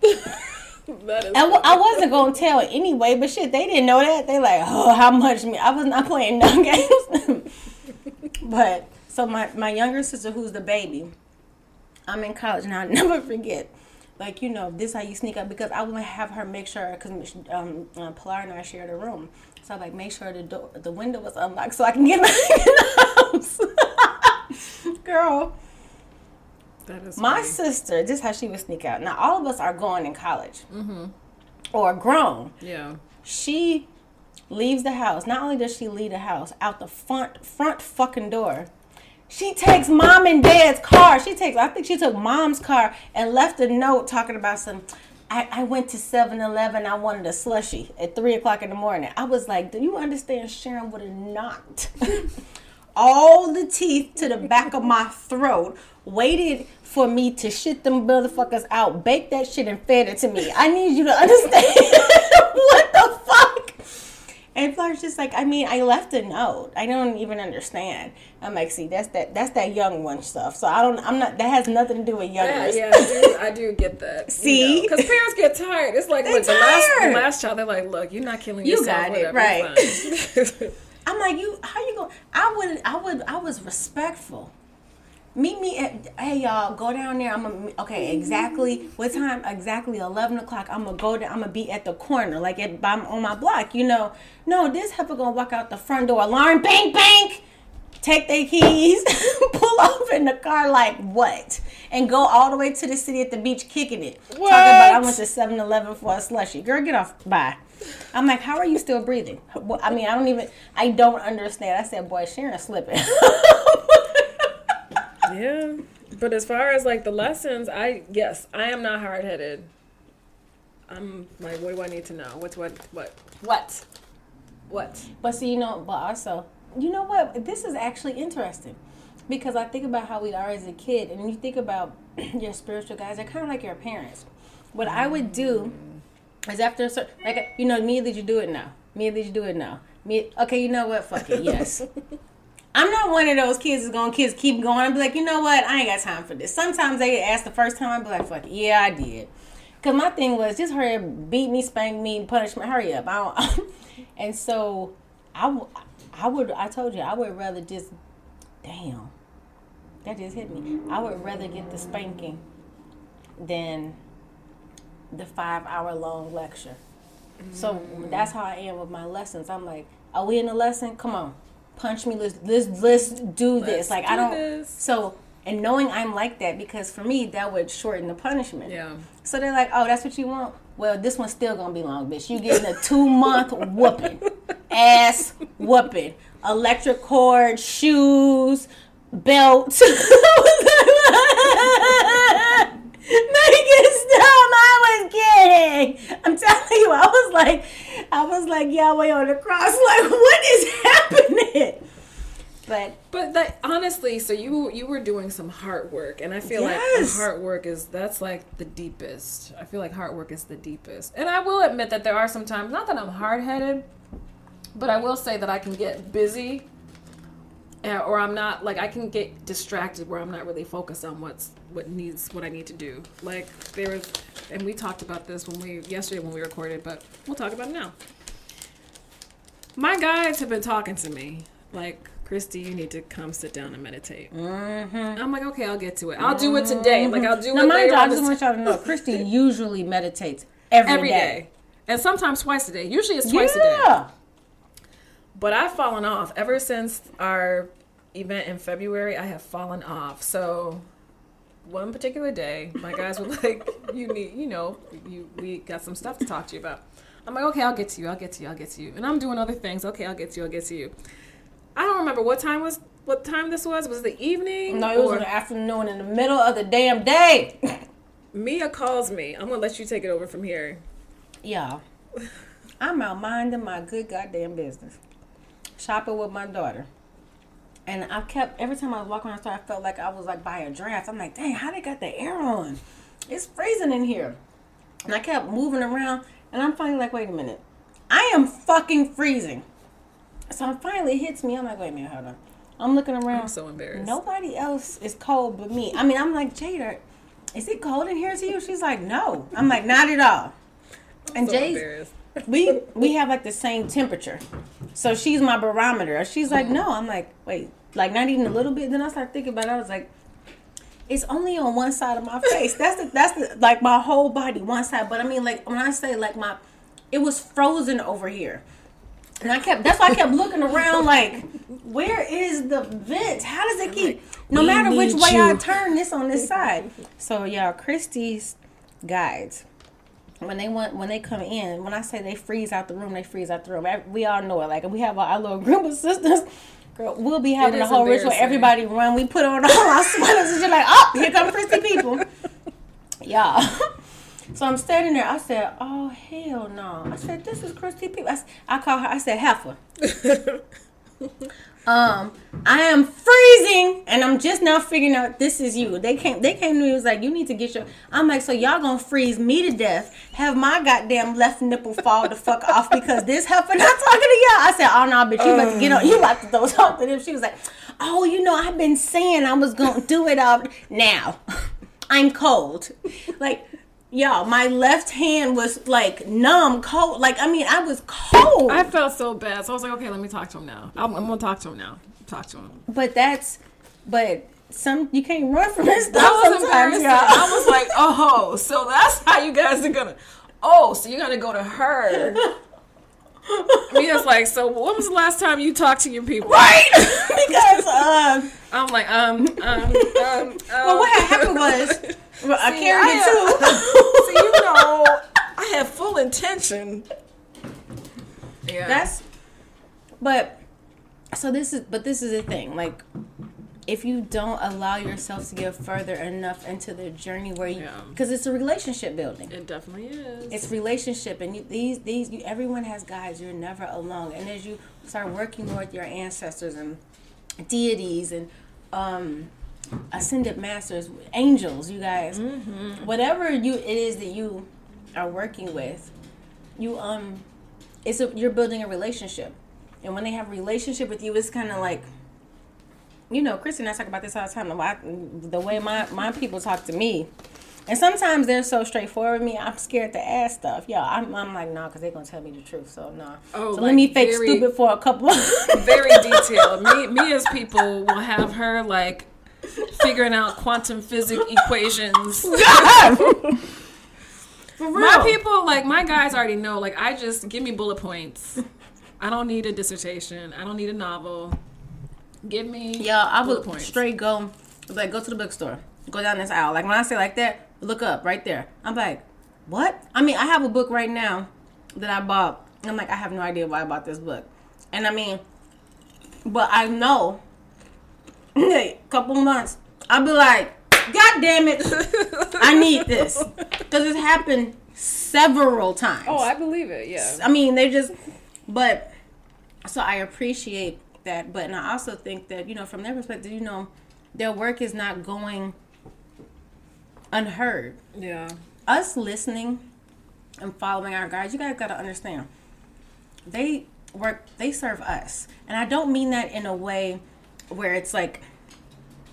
That is. I, w- I wasn't gonna tell anyway, but shit, they didn't know that. They like, oh, how much me? I was not playing no games. but so my my younger sister, who's the baby, I'm in college and I'll never forget. Like you know, this how you sneak up because I would have her make sure because um, uh, Pilar and I shared a room, so I like make sure the door the window was unlocked so I can get in the house. Girl, that is my funny. sister, this is how she would sneak out. Now all of us are going in college mm-hmm. or grown. Yeah. She leaves the house. Not only does she leave the house out the front front fucking door, she takes mom and dad's car. She takes I think she took mom's car and left a note talking about some. I, I went to 7-Eleven. I wanted a slushy at three o'clock in the morning. I was like, "Do you understand?" Sharon would have knocked all the teeth to the back of my throat. Waited for me to shit them motherfuckers out, bake that shit and fed it to me. I need you to understand what the fuck. And Flair's just like, I mean, I left a note. I don't even understand. I'm like, see, that's that that's that young one stuff. So I don't I'm not that has nothing to do with Yeah, youngers. yeah, I do, I do get that. See? because parents get tired. It's like look, the last, the last child. They're like, look, you're not killing You yourself. got it, right. I'm like, you how you going I would I would I was respectful. Meet me at hey y'all go down there. I'm gonna okay exactly what time exactly eleven o'clock. I'm gonna go down. I'm gonna be at the corner like at by, on my block. You know, no this heifer gonna walk out the front door. Alarm bang bang. Take their keys, pull off in the car like what, and go all the way to the city at the beach kicking it. Talking about I went to 7-Eleven for a slushy. Girl, get off. Bye. I'm like, how are you still breathing? I mean, I don't even. I don't understand. I said, boy, Sharon slipping. yeah, but as far as like the lessons, I yes, I am not hard headed. I'm like, what do I need to know? What's what? What? What? What? But see, you know, but also, you know what? This is actually interesting because I think about how we are as a kid, and you think about your spiritual guys. They're kind of like your parents. What I would do is after a certain, like, you know, me, did you do it now? Me, did you do it now? Me, okay, you know what? Fuck it, yes. I'm not one of those kids that's gonna kids keep going and be like, you know what? I ain't got time for this. Sometimes they ask the first time, I be like, fuck it, yeah, I did. Cause my thing was just hurry up, beat me, spank me, punish me, hurry up. I don't, and so I, w- I would, I told you, I would rather just, damn, that just hit me. I would rather get the spanking than the five hour long lecture. So Mm. that's how I am with my lessons. I'm like, are we in a lesson? Come on, punch me. Let's let's let's do this. Let's Like I do don't. this. So and knowing I'm like that because for me that would shorten the punishment. Yeah. So they're like, oh, that's what you want. Well, this one's still gonna be long, bitch. You getting a two month whooping, ass whooping, electric cord, shoes, belt. Stop! I was kidding. I'm telling you, I was like, I was like Yahweh on the cross. Like, what is happening? But But that honestly, so you you were doing some hard work, and I feel like Yes. the hard work is that's like the deepest. I feel like hard work is the deepest, and I will admit that there are some times, not that I'm hard headed, but I will say that I can get busy, Uh, or I'm not like I can get distracted where I'm not really focused on what's what needs what I need to do. Like there was, and we talked about this when we yesterday when we recorded, but we'll talk about it now. My guides have been talking to me like, Christy, you need to come sit down and meditate. Mm-hmm. I'm like, okay, I'll get to it. I'll do it mm-hmm. today. Like I'll do now, it mind you, I just want y'all to know, Christy usually meditates every, every day. and sometimes twice a day. Usually it's twice a day. Yeah. But I've fallen off ever since our event in February. I have fallen off. So one particular day, my guys were like, "You need, you know, you we got some stuff to talk to you about." I'm like, "Okay, I'll get to you. I'll get to you. I'll get to you." And I'm doing other things. Okay, I'll get to you. I'll get to you. I don't remember what time was what time this was. Was it the evening? No, it was in the afternoon in the middle of the damn day. Mia calls me. I'm gonna let you take it over from here. Y'all, I'm out minding my good goddamn business. Shopping with my daughter. And I kept, every time I was walking around the store, I felt like I was like by a draft. I'm like, dang, how they got the air on? It's freezing in here. And I kept moving around. And I'm finally like, wait a minute. I am fucking freezing. So it finally hits me. I'm like, wait a minute, hold on. I'm looking around. I'm so embarrassed. Nobody else is cold but me. I mean, I'm like, Jada, is it cold in here to you? She's like, no. I'm like, not at all. And so Jay's. We we have like the same temperature. So she's my barometer. She's like, no. I'm like, wait, like not even a little bit. Then I started thinking about it. I was like, it's only on one side of my face. That's the that's the like my whole body, one side. But I mean, like when I say like my, it was frozen over here. And I kept that's why I kept looking around like, where is the vent? How does it keep no matter which way I turn this on this side? So y'all, Christy's guides when they want when they come in, when I say they freeze out the room, they freeze out the room. We all know it. Like we have our, little group of sisters. Girl, we'll be having a whole ritual. Everybody run. We put on all our sweaters and you're like, oh, here come Christy people. Yeah. So I'm standing there. I said, "Oh hell no!" I said, "This is Christy people." I, I call her. I said, "Heifer." Um, I am freezing, and I'm just now figuring out this is you. They came. They came to me. Was like, "You need to get your." I'm like, "So y'all gonna freeze me to death? Have my goddamn left nipple fall the fuck off because this heifer not talking to y'all?" I said, "Oh no, bitch, you about to get on. You about to throw something." to them." She was like, "Oh, you know, I've been saying I was gonna do it up now." I'm cold. Like, y'all, my left hand was like numb, cold. Like, I mean, I was cold. I felt so bad, so I was like, okay, let me talk to him now. I'm, I'm gonna talk to him now. Talk to him. but that's, but some you can't run from this stuff That was sometimes, y'all. I was like, oh, so that's how you guys are gonna. Oh, so you're gonna go to her. Mia's like, so when was the last time you talked to your people? right? because um, I'm like, um, um, um. um. well, what had happened was well, I See, carried I it So too. you know, I have full intention. Yeah, That's, but so this is, but this is the thing, like. If you don't allow yourself to get further enough into the journey where you, Yeah. because it's a relationship building, it definitely is. it's relationship and you, these these you, everyone has guides you're never alone and as you start working with your ancestors and deities and um ascended masters angels you guys whatever you it is that you are working with you um it's a, you're building a relationship and when they have a relationship with you it's kind of like you know, Christy and I talk about this all the time. The way, the way my, my people talk to me, And sometimes they're so straightforward with me, I'm scared to ask stuff. Yeah, I'm, I'm like, nah, because they're going to tell me the truth. So, nah. Oh, so like let me fake very, stupid for a couple of Very detailed. Me, me as people will have her like figuring out quantum physics equations. my people, like my guys already know. Like I just give me bullet points. I don't need a dissertation. I don't need a novel. Give me yeah. I would points. straight go like go to the bookstore, go down this aisle. Like when I say like that, look up right there. I'm like, what? I mean, I have a book right now that I bought. I'm like, I have no idea why I bought this book, and I mean, but I know. A couple months, I'll be like, God damn it, I need this because it's happened several times. Oh, I believe it. Yeah. I mean, they just, but so I appreciate that, but and I also think that you know, from their perspective, you know, their work is not going unheard. Yeah. Us listening and following our guides, you guys got to understand. They work. They serve us, and I don't mean that in a way where it's like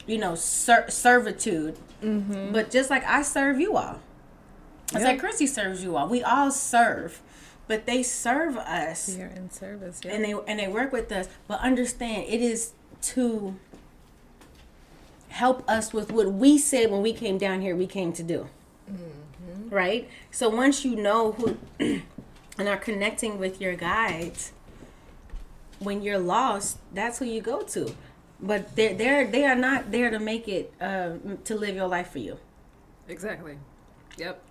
you know, ser- servitude. Mm-hmm. But just like I serve you all, it's yep. like Chrissy serves you all. We all serve, but they serve us. You're in service, yeah. and they and they work with us. But understand, it is to help us with what we said when we came down here. We came to do, mm-hmm. right? So once you know who and are connecting with your guides, when you're lost, that's who you go to but they're they're they are not there to make it uh, to live your life for you. Exactly. Yep.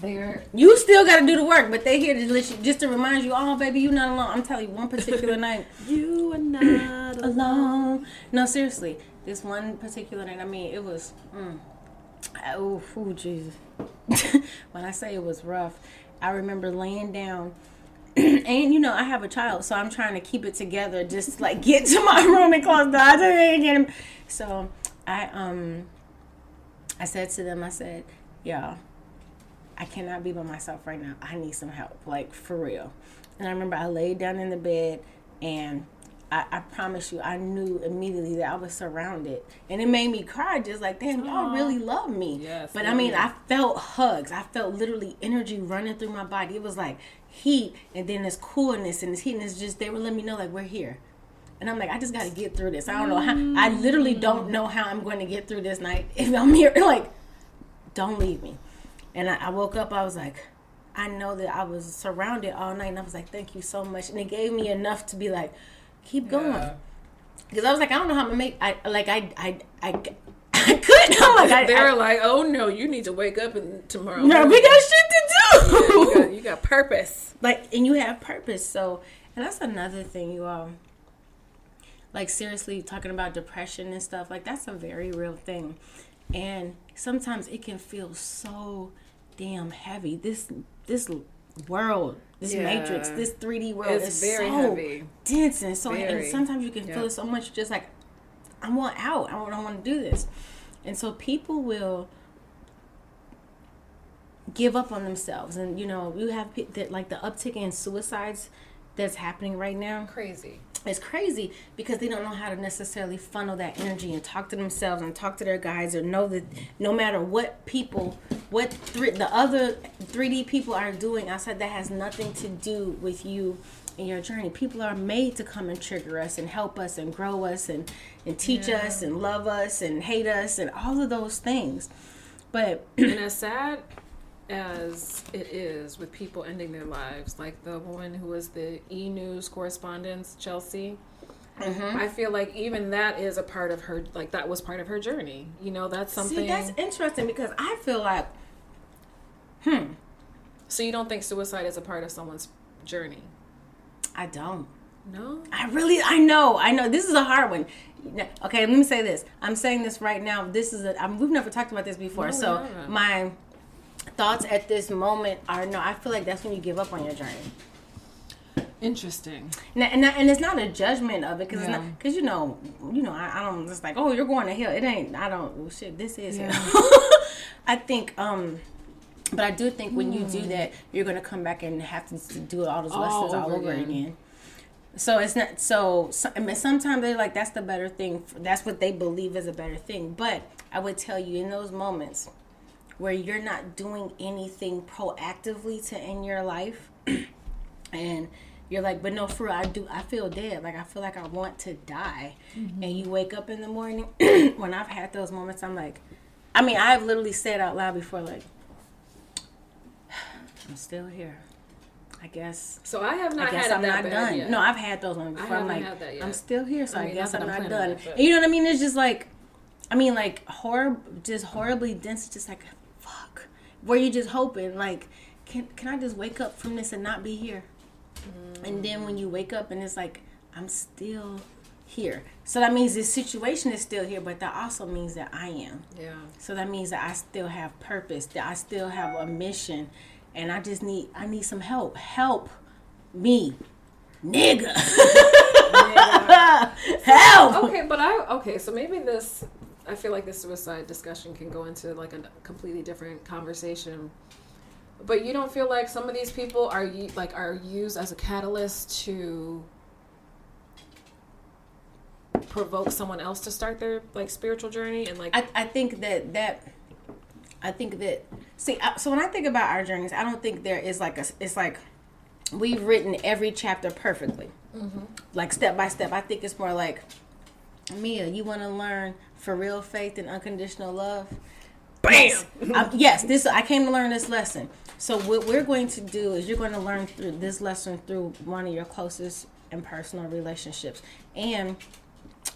They're you still got to do the work, but they're here to let you, just to remind you, oh baby, you're not alone. I'm telling you, one particular night, you are not alone. No, seriously, this one particular night. I mean, it was. Mm, oh, oh, Jesus. when I say it was rough, I remember laying down and you know I have a child, so I'm trying to keep it together, just like get to my room and close the door. Get him. So I um I said to them, I said, y'all, I cannot be by myself right now. I need some help, like for real." And I remember I laid down in the bed and I, I, promise you, I knew immediately that I was surrounded, and it made me cry. Just like, damn, y'all really love me. Yes, but I mean, I felt hugs. I felt literally energy running through my body. It was like heat, and then this coolness and this heat, and it's just they were letting me know like we're here. And I'm like, I just got to get through this. I don't know how. I literally don't know how I'm going to get through this night if I'm here. Like, don't leave me. And I, I woke up. I was like, I know that I was surrounded all night, and I was like, thank you so much. And it gave me enough to be like keep going. Because I was like, I don't know how I'm gonna make. I like I I I. I couldn't. I'm like, I, they were like, "Oh no, you need to wake up and tomorrow." No, we got shit. Yeah, you, got, you got purpose. Like, and you have purpose. So, and that's another thing, you all. Like seriously, talking about depression and stuff. Like that's a very real thing, and sometimes it can feel so damn heavy. This this world, this yeah. matrix, this 3D world it's is very so heavy. dense and so very. and sometimes you can feel it so much just like I want out. I don't, I don't want to do this. And so people will give up on themselves and you know, you have that like the uptick in suicides that's happening right now. Crazy it's crazy because they don't know how to necessarily funnel that energy and talk to themselves and talk to their guys or know that no matter what people what th- the other 3d people are doing outside that has nothing to do with you and your journey people are made to come and trigger us and help us and grow us and and teach yeah. us and love us and hate us and all of those things but and as sad as it is with people ending their lives, like the woman who was the E News correspondent, Chelsea. Mm-hmm. I feel like even that is a part of her, like that was part of her journey. You know, that's something. See, that's interesting because I feel like, hmm. So you don't think suicide is a part of someone's journey? I don't. No. I really, I know, I know. This is a hard one. Okay, let me say this. I'm saying this right now. This is a. I'm, we've never talked about this before, no, so my thoughts at this moment are no. I feel like that's when you give up on your journey. Interesting. And and, and it's not a judgment of it because yeah. because you know you know I, I don't just like oh you're going to hell. It ain't. I don't. Well, shit. This is yeah. I think. um but I do think when you do hmm. that, you're gonna come back and have to do all those lessons all, all over again. again. So it's not so. so I mean, sometimes they're like that's the better thing. That's what they believe is a better thing. But I would tell you in those moments, where you're not doing anything proactively to end your life and you're like but no for real, i do i feel dead like i feel like i want to die mm-hmm. and you wake up in the morning when i've had those moments i'm like i mean i've literally said out loud before like i'm still here I guess. So I have not I guess had I'm not done. Yet. No, I've had those ones before. I am like, I'm still here, so I, mean, I guess I'm not done. It, you know what I mean? It's just like, I mean, like horrible, just horribly dense. Just like. Where you just hoping, like, can can I just wake up from this and not be here? Mm. And then when you wake up and it's like, I'm still here. So that means this situation is still here, but that also means that I am. Yeah. So that means that I still have purpose, that I still have a mission, and I just need I need some help. Help me, nigga. help. Okay, but I okay. So maybe this. I feel like this suicide discussion can go into like a completely different conversation. But you don't feel like some of these people are like are used as a catalyst to provoke someone else to start their like spiritual journey and like I, I think that that I think that see so when I think about our journeys I don't think there is like a it's like we've written every chapter perfectly mm-hmm. like step by step I think it's more like Mia you want to learn for real faith and unconditional love bam yes, yes this I came to learn this lesson so what we're going to do is you're going to learn through this lesson through one of your closest and personal relationships and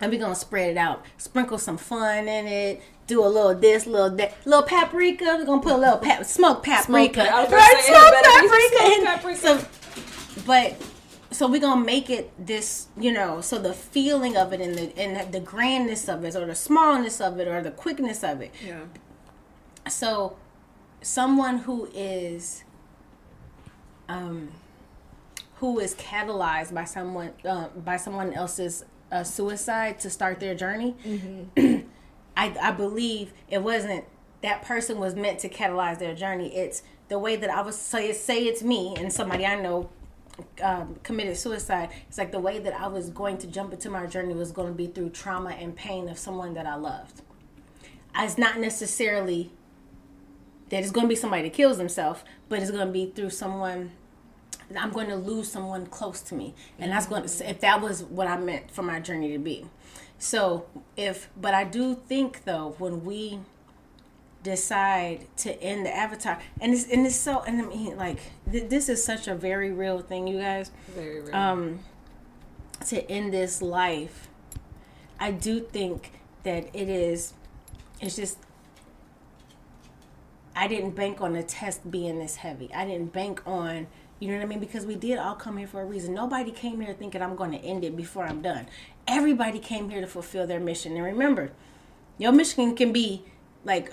and we're gonna spread it out. Sprinkle some fun in it. Do a little this, little that, little paprika. We're gonna put a little pap, smoke paprika. Smoke, right, smoke paprika. So, but so we're gonna make it this, you know, so the feeling of it and the and the grandness of it, or the smallness of it, or the quickness of it. Yeah. So, someone who is, um, who is catalyzed by someone uh, by someone else's a suicide to start their journey, mm-hmm. I, I believe it wasn't that person was meant to catalyze their journey. It's the way that I was say say it's me and somebody I know um, committed suicide. It's like the way that I was going to jump into my journey was going to be through trauma and pain of someone that I loved. It's not necessarily that it's going to be somebody that kills themselves, but it's going to be through someone I'm going to lose someone close to me, and that's going to if that was what I meant for my journey to be. So if, but I do think though when we decide to end the avatar, and it's and it's so, and I mean like th- this is such a very real thing, you guys. Very real. Um, to end this life, I do think that it is. It's just I didn't bank on the test being this heavy. I didn't bank on you know what I mean? Because we did all come here for a reason. Nobody came here thinking I'm going to end it before I'm done. Everybody came here to fulfill their mission. And remember, your mission can be like,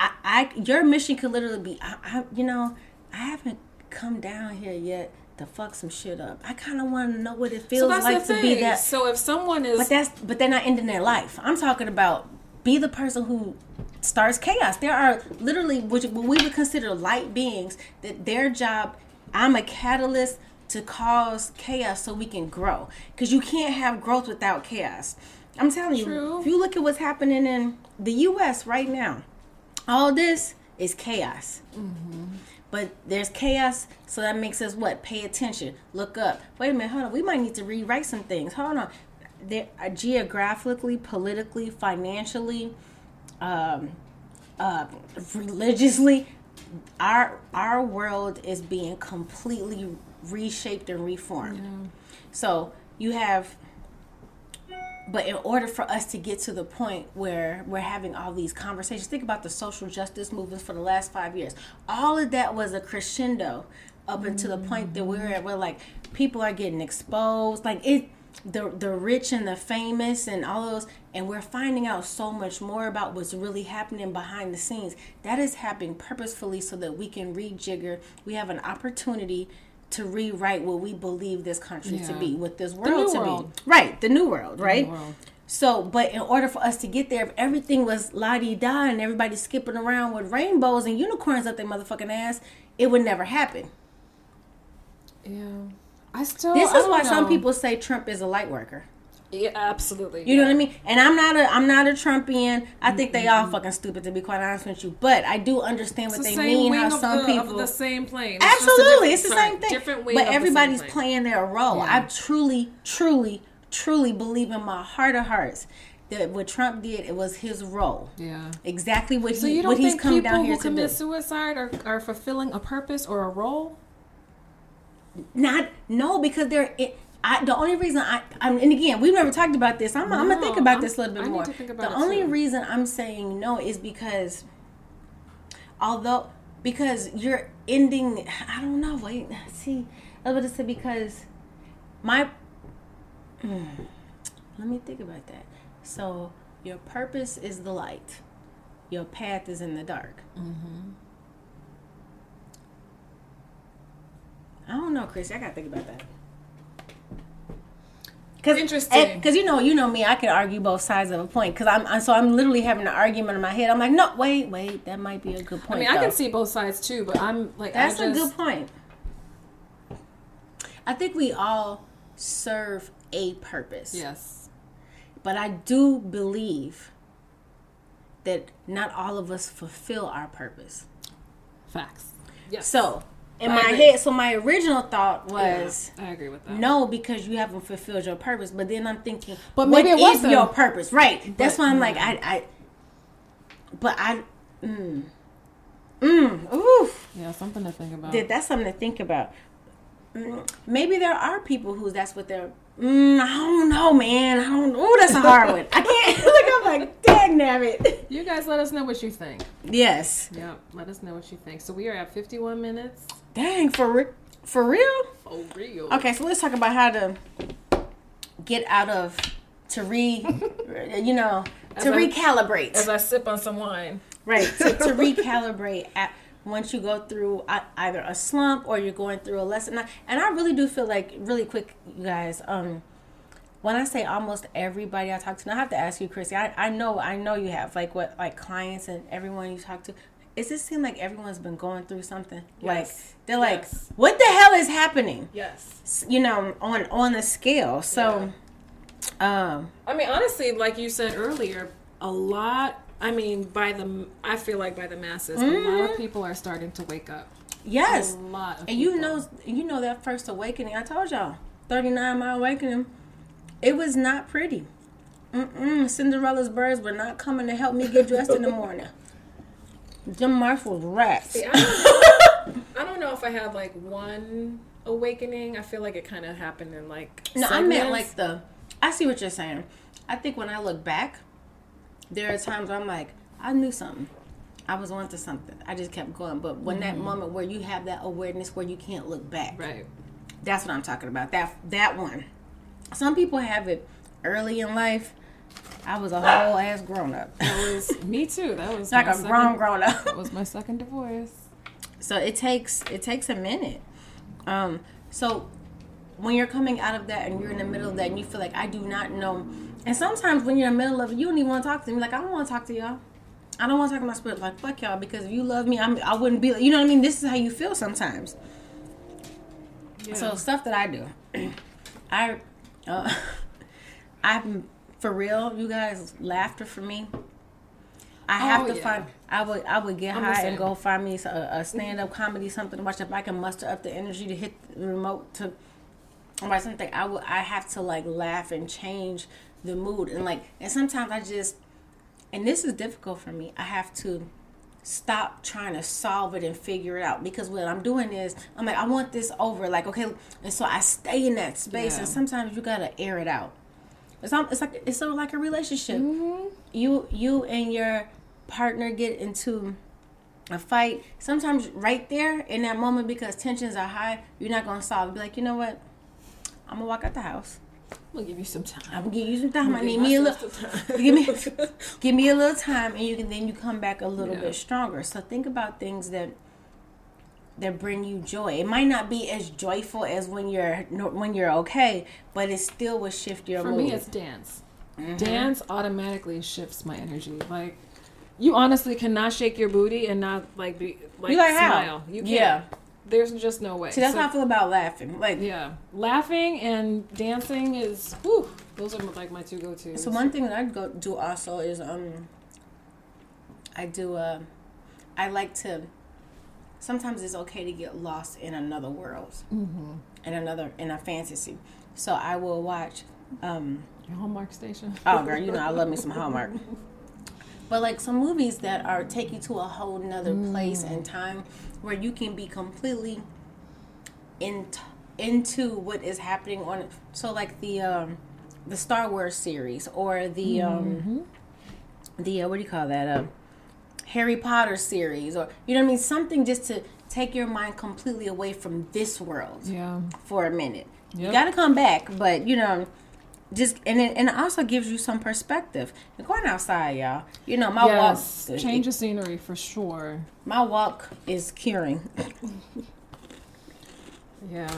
I, I your mission could literally be, I, I, you know, I haven't come down here yet to fuck some shit up. I kind of want to know what it feels so like to be that. So if someone is, but that's, but they're not ending their life. I'm talking about be the person who starts chaos. There are literally which what we would consider light beings that their job I'm a catalyst to cause chaos so we can grow. Because you can't have growth without chaos. I'm telling True. you, if you look at what's happening in the U.S. right now, all this is chaos. Mm-hmm. But there's chaos, so that makes us what? Pay attention, look up. Wait a minute, hold on. We might need to rewrite some things. Hold on. There, uh, geographically, politically, financially, um, uh, religiously, our our world is being completely reshaped and reformed. Yeah. So you have but in order for us to get to the point where we're having all these conversations, think about the social justice movements for the last five years. All of that was a crescendo up until mm-hmm. the point that we're at where like people are getting exposed. Like it the the rich and the famous and all those and we're finding out so much more about what's really happening behind the scenes that is happening purposefully so that we can rejigger we have an opportunity to rewrite what we believe this country yeah. to be what this world to world. be right the new world right new world. so but in order for us to get there if everything was la-di-da and everybody skipping around with rainbows and unicorns up their motherfucking ass it would never happen yeah I still. This is why know. some people say Trump is a light worker. Yeah, absolutely. You yeah. know what I mean? And I'm not a I'm not a Trumpian. I think mm-hmm. they all fucking stupid to be quite honest with you. But I do understand what they mean. How some the, people the same plane. It's absolutely, it's the same thing. Different way. But everybody's playing their role. Yeah. I truly, truly, truly believe in my heart of hearts that what Trump did, it was his role. Yeah. Exactly what so he. you don't what think people who commit suicide are, are fulfilling a purpose or a role? Not no, because they're. It, I, the only reason I, I'm, and again, we've never talked about this. I'm, no, I'm gonna think about I'm, this a little bit I more. the only too. reason I'm saying no is because, although, because you're ending, I don't know. Wait, see, I was say because my, mm, let me think about that. So your purpose is the light, your path is in the dark. Mm-hmm. I don't know, Chris. I gotta think about that. Cause, Interesting. Because you know, you know me, I can argue both sides of a point. Because I'm, so I'm literally having an argument in my head. I'm like, no, wait, wait, that might be a good point. I mean, though. I can see both sides too, but I'm like, that's just... a good point. I think we all serve a purpose. Yes. But I do believe that not all of us fulfill our purpose. Facts. Yes. So in I my agree. head. So my original thought was, yeah, I agree with that. No, because you haven't fulfilled your purpose. But then I'm thinking, but maybe it was your purpose, right? But, That's why I'm mm. like, I, I, but I, mm, mm, oof. Yeah, something to think about. That's something to think about. Mm, maybe there are people who that's what they're. Mm, I don't know, man. I don't. Oh, that's a hard one. I can't. like I'm like, dang, damn it. You guys, let us know what you think. Yes. Yep. Let us know what you think. So we are at 51 minutes. Dang, for re- for real? For real. Okay, so let's talk about how to get out of to re, you know, as to I, recalibrate. As I sip on some wine. Right. To, to recalibrate at once you go through either a slump or you're going through a lesson. And I really do feel like, really quick, you guys. Um, when I say almost everybody I talk to, and I have to ask you, Chrissy. I, I know I know you have like what like clients and everyone you talk to it just seems like everyone's been going through something. Yes. Like they're like, yes. what the hell is happening? Yes. You know, on on the scale. So, yeah. um, I mean, honestly, like you said earlier, a lot. I mean, by the I feel like by the masses, mm-hmm. a lot of mm-hmm. people are starting to wake up. Yes, a lot. and people. you know, you know that first awakening. I told y'all, thirty nine mile awakening. It was not pretty. Mm-mm. Cinderella's birds were not coming to help me get dressed in the morning. Jim Marshall's rats. See, I, don't know, I don't know if I have like one awakening. I feel like it kind of happened in like. No, segments. I meant like the. I see what you're saying. I think when I look back, there are times where I'm like, I knew something. I was onto something. I just kept going. But when mm-hmm. that moment where you have that awareness where you can't look back, right? That's what I'm talking about. That that one. Some people have it early in life I was a whole ass grown up. That was me too. That was like a second, grown grown up. That was my second divorce. So it takes it takes a minute. Um, so when you're coming out of that and you're in the middle of that and you feel like I do not know, and sometimes when you're in the middle of it, you don't even want to talk to me. Like I don't want to talk to y'all. I don't want to talk to my spirit. Like fuck y'all because if you love me, I'm I wouldn't be. You know what I mean? This is how you feel sometimes. Yeah. So stuff that I do, I, uh, I'm for real, you guys, laughter for me. I oh, have oh, to yeah. find. I would. I would get I'm high and go find me a, a mm-hmm. stand up comedy something to watch. If I can muster up the energy to hit the remote to watch something, I would. I have to like laugh and change the mood and like. And sometimes I just, and this is difficult for me. I have to stop trying to solve it and figure it out because what I'm doing is I'm like I want this over. Like okay, and so I stay in that space. Yeah. And sometimes you gotta air it out. It's not, it's like it's sort of like a relationship. Mm-hmm. You you and your partner get into a fight. Sometimes right there in that moment because tensions are high, you're not gonna solve. It. Be like, you know what? I'm gonna walk out the house. I'm gonna give you some time. I'm gonna give you some time. I need me a little. give me, give me a little time, and you can then you come back a little yeah. bit stronger. So think about things that that bring you joy. It might not be as joyful as when you're when you're okay, but it still will shift your mood. For mood. me, it's dance. Mm-hmm. Dance automatically shifts my energy. Like you honestly cannot shake your booty and not like be like, you like smile. How? You can't. Yeah. There's just no way. See, that's so, how I feel about laughing. Like yeah, laughing and dancing is whew, Those are like my two go tos. So one thing that I go do also is um. I do uh, I like to. Sometimes it's okay to get lost in another world, mm-hmm. in another in a fantasy. So I will watch. Um, Your Hallmark station. oh, girl, you know I love me some Hallmark. But like some movies that are take you to a whole nother mm. place and time where you can be completely in into what is happening on. So like the um, the Star Wars series or the um, mm-hmm. the uh, what do you call that? Uh, Harry Potter series or you know what I mean? Something just to take your mind completely away from this world yeah. for a minute. Yep. you got to come back but you know just and it, and it also gives you some perspective. And going outside y'all. You know my yes, walk change of scenery for sure. My walk is curing. Yeah.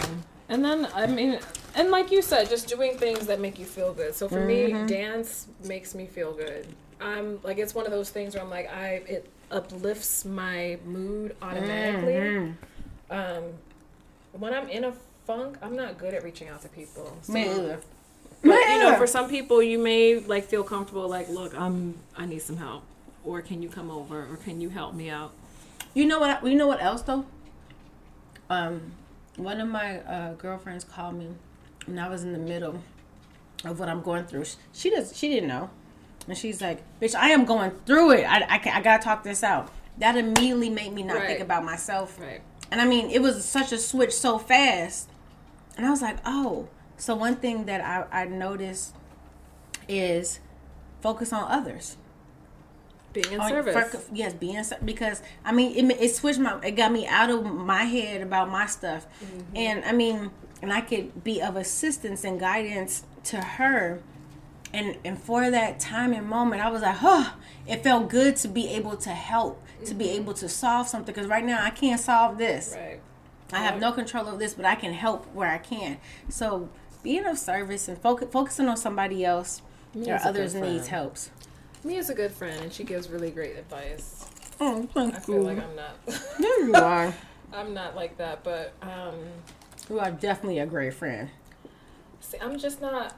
And then i mean and like you said just doing things that make you feel good. So for mm-hmm. me dance makes me feel good I'm like it's one of those things where I'm like I it uplifts my mood automatically. Mm-hmm. Um, when I'm in a funk, I'm not good at reaching out to people. So, Me either. But you know, for some people, you may like feel comfortable. Like, look, I'm I need some help, or can you come over, or can you help me out? You know what? You know what else though? Um, one of my uh, girlfriends called me, and I was in the middle of what I'm going through. She does. She didn't know. And she's like, bitch, I am going through it. I, I, I gotta talk this out. That immediately made me not right. think about myself. Right. And I mean, it was such a switch so fast. And I was like, oh. So one thing that I, I noticed is focus on others. Being in on, service. For, yes, being because I mean it, it switched my it got me out of my head about my stuff, mm-hmm. and I mean and I could be of assistance and guidance to her and and for that time and moment i was like oh it felt good to be able to help to be able to solve something. Because right now i can't solve this. Right. I have no control of this but i can help where i can. So being of service and focus, focusing on somebody else me or others needs helps me is a good friend and she gives really great advice. Oh thank i feel like i'm not there you are. I'm not like that but um you are definitely a great friend. see i'm just not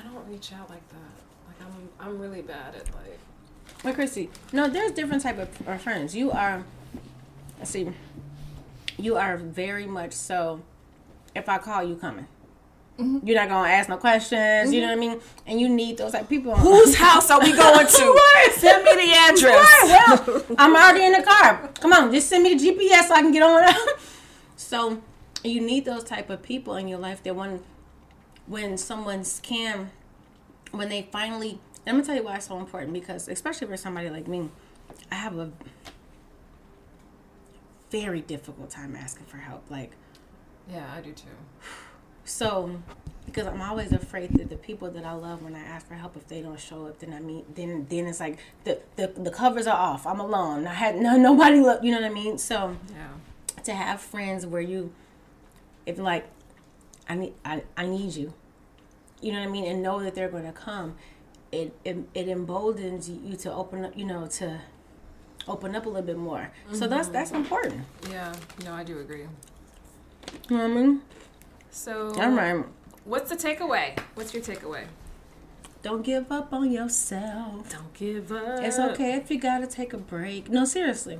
I don't reach out like that. Like I'm I'm really bad at like. Well, Christy, no, there's different type of friends. You are, let's see, you are very much so. If I call you, coming. Mm-hmm. You're not gonna ask no questions. Mm-hmm. You know what I mean? And you need those like people. Whose house are we going to? right. Send me the address. Right. Well, I'm already in the car. Come on, just send me the GPS so I can get on. so you need those type of people in your life that want when someone's scam, when they finally, I'm gonna tell you why it's so important because, especially for somebody like me, I have a very difficult time asking for help. Like, yeah, I do too. So, because I'm always afraid that the people that I love, when I ask for help, if they don't show up, then I mean, then then it's like the the, the covers are off. I'm alone. I had no nobody. Look, you know what I mean? So, yeah, to have friends where you, if like, I need I, I need you you know what I mean, and know that they're going to come, it, it it emboldens you to open up, you know, to open up a little bit more. Mm-hmm. So that's mm-hmm. that's important. Yeah, no, I do agree. You know what I mean? So, all right. What's the takeaway? What's your takeaway? Don't give up on yourself. Don't give up. It's okay if you gotta take a break. No, seriously.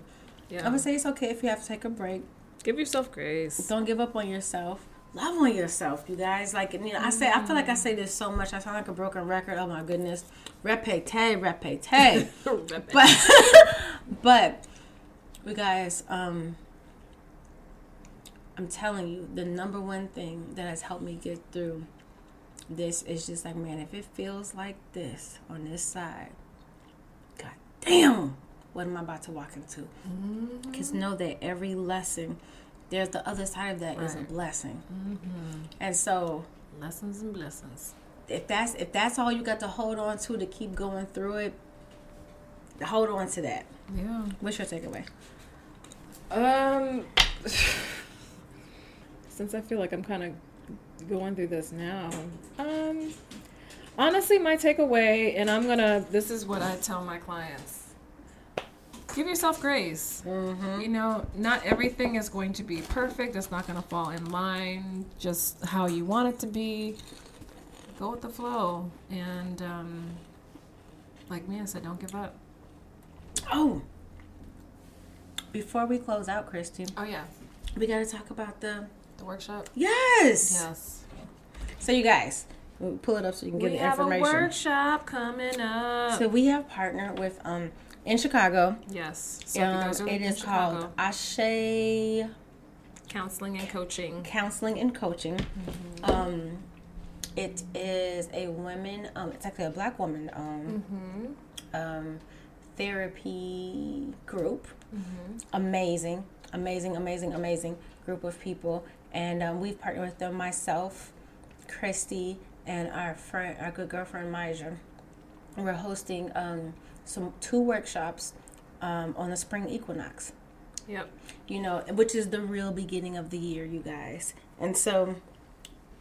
Yeah. I would say it's okay if you have to take a break. Give yourself grace. Don't give up on yourself love on yourself, you guys. Like, you know, I say, I feel like I say this so much. I sound like a broken record. Oh my goodness, repete, repete. but, but, you guys, um, I'm telling you, the number one thing that has helped me get through this is just like, man, if it feels like this on this side, god damn, what am I about to walk into? Because mm-hmm. know that every lesson there's the other side of that right. is a blessing. Mm-hmm. And so lessons and blessings. If that's if that's all you got to hold on to to keep going through it, hold on to that. Yeah. What's your takeaway? Um, since I feel like I'm kind of going through this now, um, honestly, my takeaway, and I'm gonna. This is what I tell my clients give yourself grace. Mm-hmm. You know, not everything is going to be perfect. It's not going to fall in line just how you want it to be. go with the flow, and um, like Mia said, don't give up. Oh, before we close out, Christy, Oh yeah, we got to talk about the the workshop. yes. Yes, So you guys, pull it up so you can get we the have a information. workshop coming up. So we have partnered with um in Chicago. yes, so Um, it is called Ashe counseling and coaching. Counseling and Coaching. Mm-hmm. Um, it is a woman. Um, it's actually a black woman. Um, Mm-hmm. um, therapy group. Mm-hmm. Amazing, amazing, amazing, amazing group of people, and um, we've partnered with them. Myself, Christy, and our friend, our good girlfriend Maja. We're hosting um, some two workshops um, on the spring equinox. Yep. You know, which is the real beginning of the year, you guys. And so,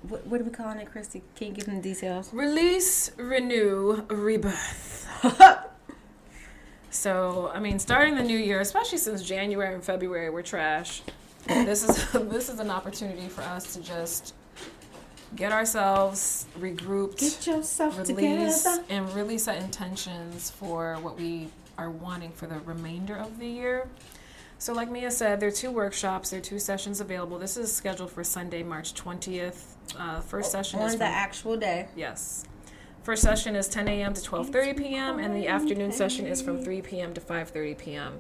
what, what are we calling it, Christy? Can you give them the details? Release, renew, rebirth. So, I mean, starting the new year, especially since January and February were trash, this is this is an opportunity for us to just get ourselves regrouped, Get yourself release, together. and really set intentions for what we are wanting for the remainder of the year. So, like Mia said, there are two workshops, there are two sessions available. This is scheduled for Sunday, March 20th. Uh, first session On is the from actual day. Yes. First session is 10 a.m. to 12:30 p.m. and the afternoon session is from 3 p.m. to 5:30 p.m.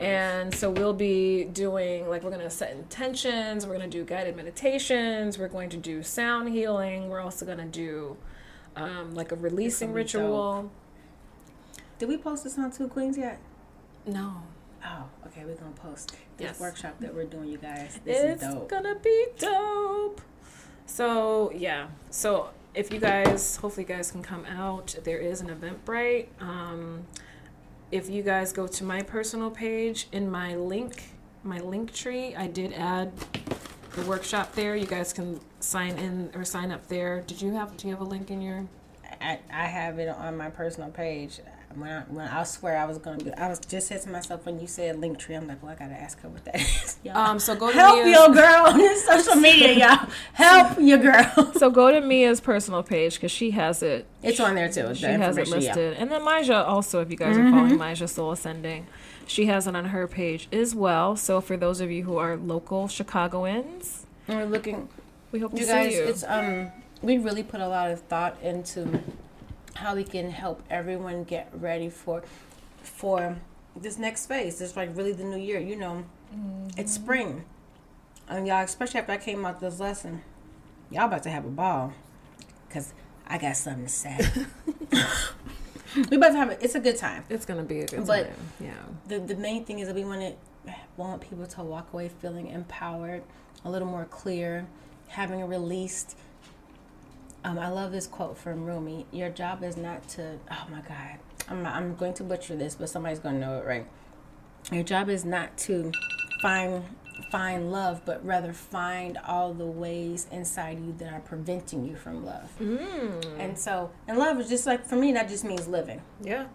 And so we'll be doing like we're going to set intentions, we're going to do guided meditations, we're going to do sound healing, we're also going to do um, like a releasing ritual. Did we post this on Two Queens yet? No. Oh, okay. We're gonna post this Yes. workshop that we're doing, you guys. This it's is dope. gonna be dope. So yeah, so if you guys, hopefully, you guys can come out. There is an Eventbrite. Um, if you guys go to my personal page in my link, my Linktree, I did add the workshop there. You guys can sign in or sign up there. Did you have? Do you have a link in your? I, I have it on my personal page. When I, when I swear I was gonna be, I was just said to myself when you said Linktree, I'm like, well, I gotta ask her what that is. Um, so go to Help Mia's- your girl on this social media, y'all. Help your girl. So go to Mia's personal page because she has it It's on there too. The she has it information, yeah. listed. And then Maja also, if you guys are following Maja Soul Ascending, she has it on her page as well. So for those of you who are local Chicagoans, And we're looking we hope to you see guys you. it's um we really put a lot of thought into how we can help everyone get ready for for this next phase it's like really the new year you know it's mm-hmm. spring and y'all especially after i came out this lesson y'all about to have a ball because i got something to say we about to have a, it's a good time it's gonna be a good But- time. Yeah. the the main thing is that we want to want people to walk away feeling empowered, a little more clear, having released. Um, I love this quote from Rumi. Your job is not to. Oh my God, I'm I'm going to butcher this, but somebody's going to know it right. Your job is not to find find love, but rather find all the ways inside you that are preventing you from love. And so, and love is just like for me, that just means living. Yeah.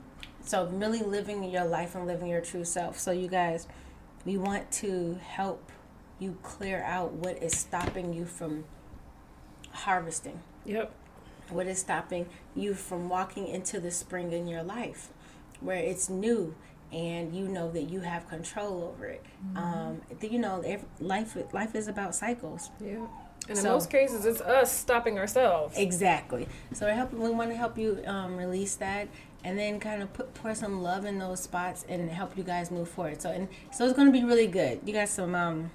So really living your life and living your true self. So you guys, we want to help you clear out what is stopping you from harvesting. Yep. What is stopping you from walking into the spring in your life where it's new and you know that you have control over it. Um, you know, ev- life life is about cycles. Yeah. And in So- most cases, it's us stopping ourselves. Exactly. So we're helping, we want to help you um, release that, and then kind of put pour some love in those spots and help you guys move forward. So and so it's going to be really good. You got some. Um,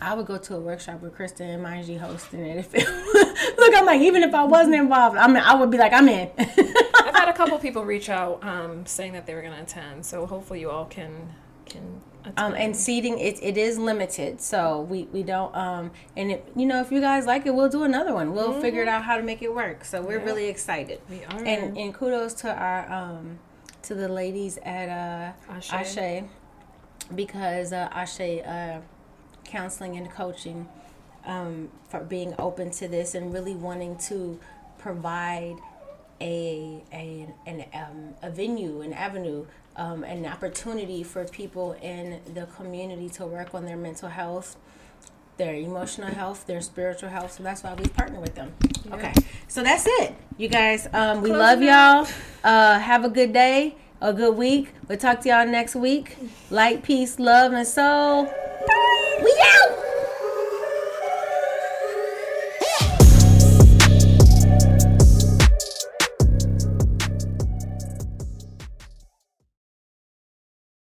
I would go to a workshop with Kristen and Manji hosting it. If it, look, I'm like, even if I wasn't involved, I mean, I would be like, I'm in. I've had a couple people reach out um, saying that they were gonna attend. So hopefully you all can can attend. Um, and seating it, it is limited, so we, we don't um and if, you know if you guys like it, we'll do another one. We'll figure it out how to make it work. So we're Yeah. really excited. we are. and and kudos to our um to the ladies at uh Ashe. Ashe, because uh Ashe uh counseling and coaching um for being open to this and really wanting to provide a a an um a venue an avenue um an opportunity for people in the community to work on their mental health their emotional health their spiritual health so that's why we partner with them Yeah. okay so that's it, you guys. Um, we Close love y'all. Uh, have a good day, a good week. We'll talk to y'all next week. Light, peace, love, and soul. We out!